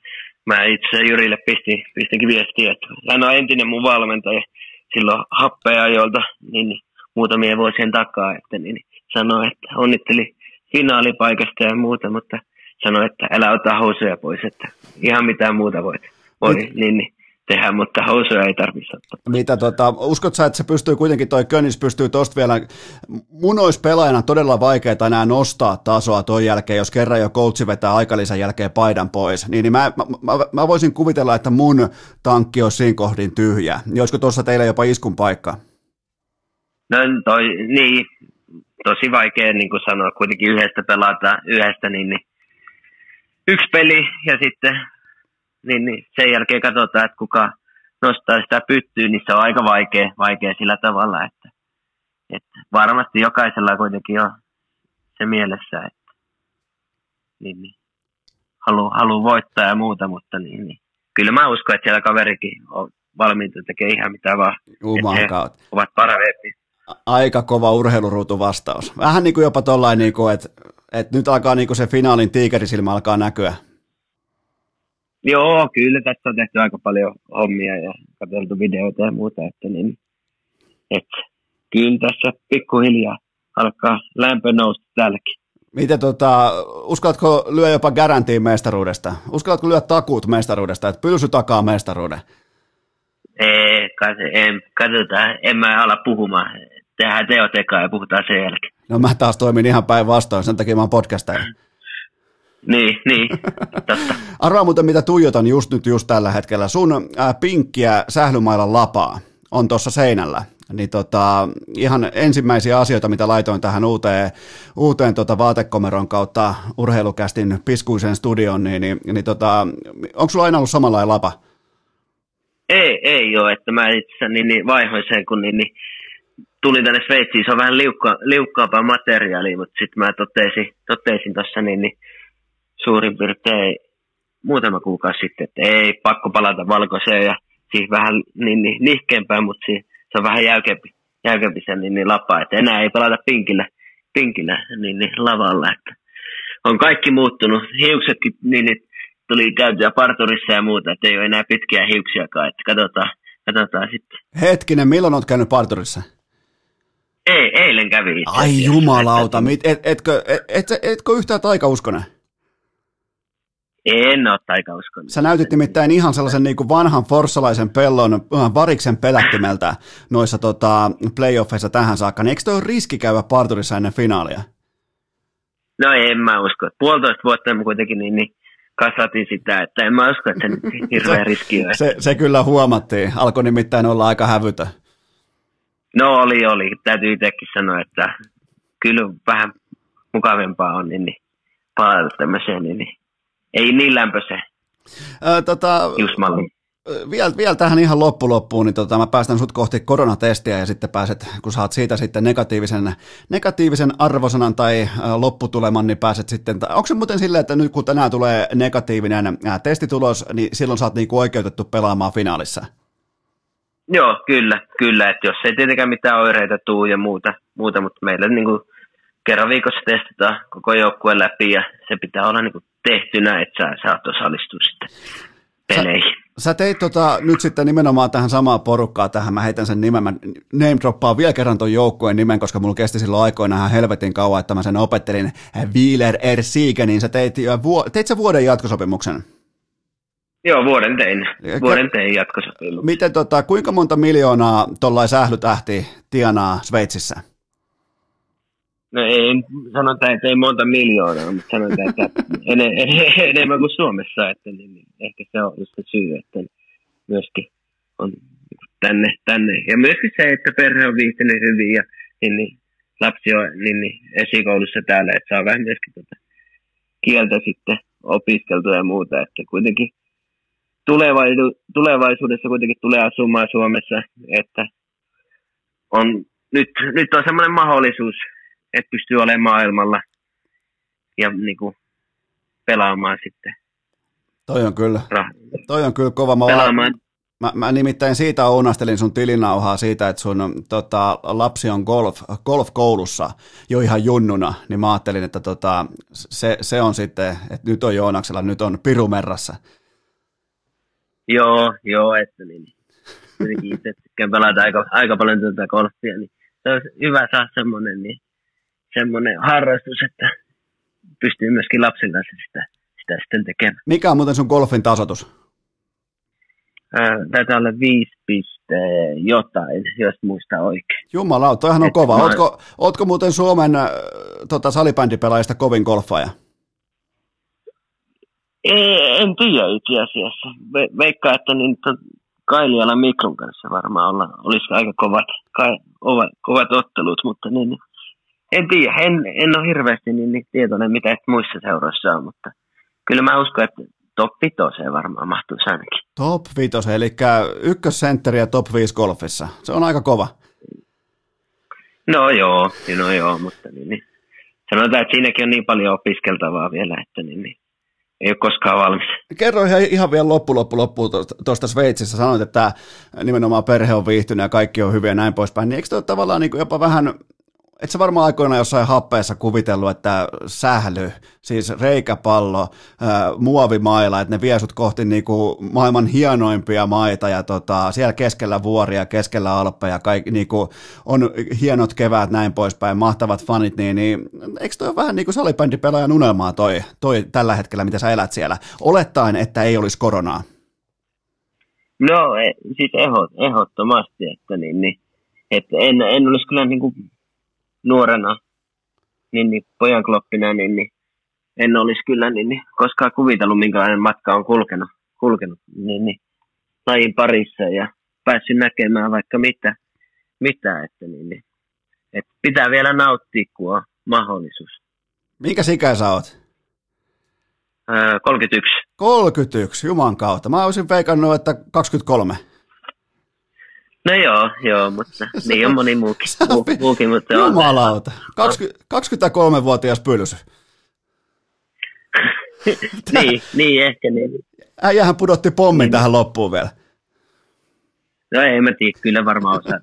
C: mä itse Jyrille pistin, pistinkin viestiä, että hän on entinen mun valmentaja silloin happea jolta niin, niin, muutamien vuosien takaa, että niin, niin sanoi, että onnitteli finaalipaikasta ja muuta, mutta sanoi, että älä ota housuja pois, että ihan mitään muuta voit, voi niin, niin, tehdä, mutta housuja ei tarvitse ottaa.
A: Mitä tota, uskot sä, että se pystyy kuitenkin, toi Könnis pystyy tosta vielä, mun olisi pelaajana todella vaikeaa enää nostaa tasoa toi jälkeen, jos kerran jo coachi vetää aikalisän jälkeen paidan pois, niin, niin mä, mä, mä, mä, voisin kuvitella, että mun tankki olisi siinä kohdin tyhjä, niin olisiko tuossa teillä jopa iskun paikka?
C: No toi, niin, tosi vaikea niin kuin sanoa, kuitenkin yhdestä pelata yhdestä, niin, niin yksi peli ja sitten niin, niin sen jälkeen katsotaan, että kuka nostaa sitä pyttyä, niin se on aika vaikea, vaikea sillä tavalla, että, että varmasti jokaisella kuitenkin on se mielessä, että niin, niin, haluaa halu voittaa ja muuta, mutta niin, niin. kyllä mä uskon, että siellä kaverikin on valmiita tekemään ihan mitä vaan.
A: Juman
C: ovat parempi
A: aika kova urheiluruutu vastaus. Vähän niin kuin jopa tollain, niin kuin, että, että nyt alkaa niin kuin se finaalin tiikerisilmä alkaa näkyä.
C: Joo, kyllä tässä on tehty aika paljon hommia ja katseltu videoita ja muuta, että niin, että kyllä tässä pikkuhiljaa alkaa lämpö nousta täälläkin.
A: Miten tota, uskallatko lyö jopa garantiin mestaruudesta? Uskallatko lyö takuut mestaruudesta, että pylsy takaa mestaruuden?
C: Ei, en, katsotaan, en mä ala puhumaan tehdään teot eka ja puhutaan sen jälkeen.
A: No mä taas toimin ihan päinvastoin, sen takia mä oon podcastaja.
C: Niin, niin, totta.
A: Arvaa muuten, mitä tuijotan just nyt just tällä hetkellä. Sun ää, pinkkiä sählymailan lapaa on tuossa seinällä. Niin tota, ihan ensimmäisiä asioita, mitä laitoin tähän uuteen, uuteen tota vaatekomeron kautta urheilukästin piskuisen studion, niin, niin, niin tota, onko sulla aina ollut samanlainen lapa?
C: Ei, ei ole, että mä itse niin, niin vaihoin sen, kun niin, niin tulin tänne Sveitsiin, se on vähän liukka, liukkaampaa materiaalia, mutta sitten mä totesin, totesin tuossa niin, niin suurin piirtein muutama kuukausi sitten, että ei pakko palata valkoiseen ja siis vähän niin, niin nihkeämpää, mutta siis se on vähän jäykempi, jäykempi sen niin, niin lapa, että enää ei palata pinkillä, pinkillä niin, niin lavalla, että on kaikki muuttunut, hiuksetkin niin, niin tuli käytyä parturissa ja muuta, että ei ole enää pitkiä hiuksiakaan, että katsotaan, katsotaan sitten.
A: Hetkinen, milloin olet käynyt parturissa?
C: Ei, eilen kävi
A: Ai jumalauta, et, etkö, et, et, etkö yhtään taikauskonen?
C: En ole taikauskonen.
A: Sä näytit nimittäin ihan sellaisen niin kuin vanhan forssalaisen pellon äh, variksen pelättimeltä noissa tota, playoffeissa tähän saakka. Niin eikö toi ole riski käydä parturissa ennen finaalia?
C: No en mä usko. Puolitoista vuotta mä kuitenkin niin, niin kasvatin sitä, että en mä usko, että se hirveä riski
A: on. Se, se kyllä huomattiin. Alkoi nimittäin olla aika hävytä.
C: No oli, oli. Täytyy itsekin sanoa, että kyllä vähän mukavempaa on niin, niin palata tämmöiseen, niin, niin ei niin lämpöiseen.
A: Ää, tota, vielä, vielä tähän ihan loppuloppuun, niin tota, mä päästän sut kohti koronatestiä ja sitten pääset, kun saat siitä sitten negatiivisen, negatiivisen arvosanan tai lopputuleman, niin pääset sitten, onko se muuten silleen, että nyt kun tänään tulee negatiivinen testitulos, niin silloin saat niinku oikeutettu pelaamaan finaalissa?
C: Joo, kyllä, kyllä. Että jos ei tietenkään mitään oireita tuu ja muuta, muuta mutta meillä niin kuin kerran viikossa testataan koko joukkueen läpi ja se pitää olla niin kuin tehtynä, että sä saat osallistua sitten peleihin.
A: Sä teit tota, nyt sitten nimenomaan tähän samaan porukkaan, tähän mä heitän sen nimen, mä name droppaan vielä kerran ton joukkueen nimen, koska mulla kesti silloin aikoina ihan helvetin kauan, että mä sen opettelin, Wieler R. niin sä teit, teit sä vuoden jatkosopimuksen?
C: Joo, vuoden tein. Vuoden tein jatkosopimuksen.
A: Miten, tota, kuinka monta miljoonaa tuollainen sählytähti tienaa Sveitsissä?
C: No ei, sanotaan, että ei monta miljoonaa, mutta sanotaan, että en, en, enemmän kuin Suomessa, että niin, niin, ehkä se on just se syy, että myöskin on tänne, tänne. Ja myöskin se, että perhe on viihtynyt hyvin ja niin, niin, lapsi on niin, niin, esikoulussa täällä, että saa vähän myöskin tuota kieltä sitten opiskeltua ja muuta, että kuitenkin tulevaisuudessa kuitenkin tulee asumaan Suomessa, että on, nyt, nyt on semmoinen mahdollisuus, että pystyy olemaan maailmalla ja niin kuin, pelaamaan sitten.
A: Toi on kyllä, rah- toi on kyllä kova. Mä, pelaamaan. Mä, mä, nimittäin siitä ounastelin sun tilinauhaa siitä, että sun tota, lapsi on golf, golf-koulussa jo ihan junnuna, niin mä ajattelin, että tota, se, se, on sitten, että nyt on Joonaksella, nyt on Pirumerrassa.
C: Joo, joo, että niin. Kuitenkin itse tykkään pelata aika, aika paljon tätä golfia, niin se olisi hyvä saada semmoinen, niin, semmoinen harrastus, että pystyy myöskin lapsen kanssa sitä, sitä sitten tekemään.
A: Mikä on muuten sun golfin tasotus?
C: taitaa olla viisi piste jotain, jos muista oikein.
A: Jumala, toihan on kova. Mä... Ootko, ootko muuten Suomen äh, tota, salibändipelaajista kovin golfaaja?
C: En tiedä itse asiassa. Ve- veikkaa, että niin Kailiala Miklun kanssa varmaan olla, olisi aika kovat, ka, ovat, kovat ottelut, mutta niin, niin, en tiedä. En, en ole hirveästi niin, niin tietoinen, mitä muissa seuroissa on, mutta kyllä mä uskon, että top 5 varmaan mahtuisi ainakin.
A: Top 5, eli ykkössentteri ja top 5 golfissa. Se on aika kova.
C: No joo, no joo, mutta niin, niin. sanotaan, että siinäkin on niin paljon opiskeltavaa vielä, että niin, niin ei ole koskaan valmis.
A: Kerro ihan, ihan vielä loppu, loppu, loppu tuosta Sveitsissä. Sanoit, että nimenomaan perhe on viihtynyt ja kaikki on hyviä ja näin poispäin. Niin eikö ole tavallaan niin kuin jopa vähän et sä varmaan aikoina jossain happeessa kuvitellut, että sähly, siis reikäpallo, muovimaila, että ne vie sut kohti niinku maailman hienoimpia maita ja tota, siellä keskellä vuoria, keskellä alppeja, kaikki niinku, on hienot kevät näin poispäin, mahtavat fanit, niin, niin eikö toi ole vähän niin kuin salibändipelaajan unelmaa toi, toi tällä hetkellä, mitä sä elät siellä, olettaen, että ei olisi koronaa?
C: No, e, siis ehdottomasti, että niin, niin että en, en olisi kyllä niin kuin nuorena niin, niin pojan kloppina, niin, niin en olisi kyllä niin, niin, koskaan kuvitellut, minkälainen matka on kulkenut, kulkenut niin, niin, lajin parissa ja päässyt näkemään vaikka mitä, mitä että, niin, niin, että pitää vielä nauttia, kun on mahdollisuus.
A: Minkä ikä sä oot?
C: Öö, 31.
A: 31, juman kautta. Mä olisin veikannut, että 23.
C: No joo, joo, mutta niin on moni muukin, muu, muukin mutta
A: Jumalauta, 20, 23-vuotias pylsy.
C: niin, niin, ehkä niin.
A: Äijähän pudotti pommin niin. tähän loppuun vielä.
C: No ei mä tiedä, kyllä varmaan osaa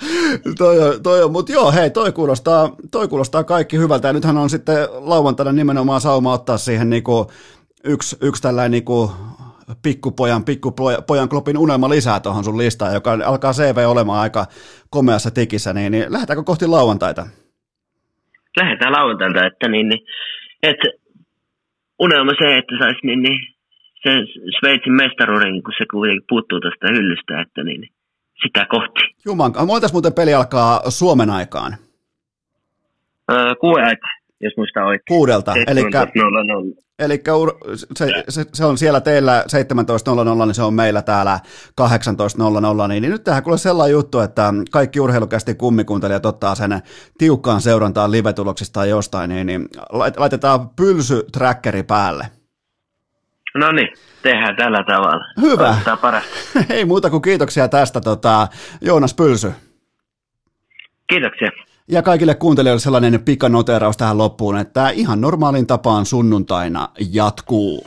A: toi on, toi on, mutta joo, hei, toi kuulostaa, toi kuulostaa kaikki hyvältä. Ja nythän on sitten lauantaina nimenomaan sauma ottaa siihen niinku yksi, yksi tällainen niinku pikkupojan, pikkupojan klopin unelma lisää tuohon sun listaan, joka alkaa CV olemaan aika komeassa tikissä, niin, niin lähdetäänkö kohti lauantaita?
C: Lähdetään lauantaita, että, niin, niin, että unelma se, että saisi niin, niin, se Sveitsin mestaruuden, kun se kuitenkin puuttuu tästä hyllystä, että niin, niin sitä kohti.
A: Juman, montas muuten peli alkaa Suomen aikaan?
C: Öö, kuuden aika, jos muista oikein.
A: Kuudelta, eli Eli se, se, se, on siellä teillä 17.00, niin se on meillä täällä 18.00, niin, niin nyt tähän kuule sellainen juttu, että kaikki urheilukästi kummikuuntelijat ottaa sen tiukkaan seurantaan live-tuloksista tai jostain, niin, niin laitetaan pylsy-trackeri päälle.
C: No niin, tehdään tällä tavalla.
A: Hyvä. Ei muuta kuin kiitoksia tästä, tota, Joonas Pylsy.
C: Kiitoksia.
A: Ja kaikille kuuntelijoille sellainen pikanoteraus tähän loppuun, että ihan normaalin tapaan sunnuntaina jatkuu.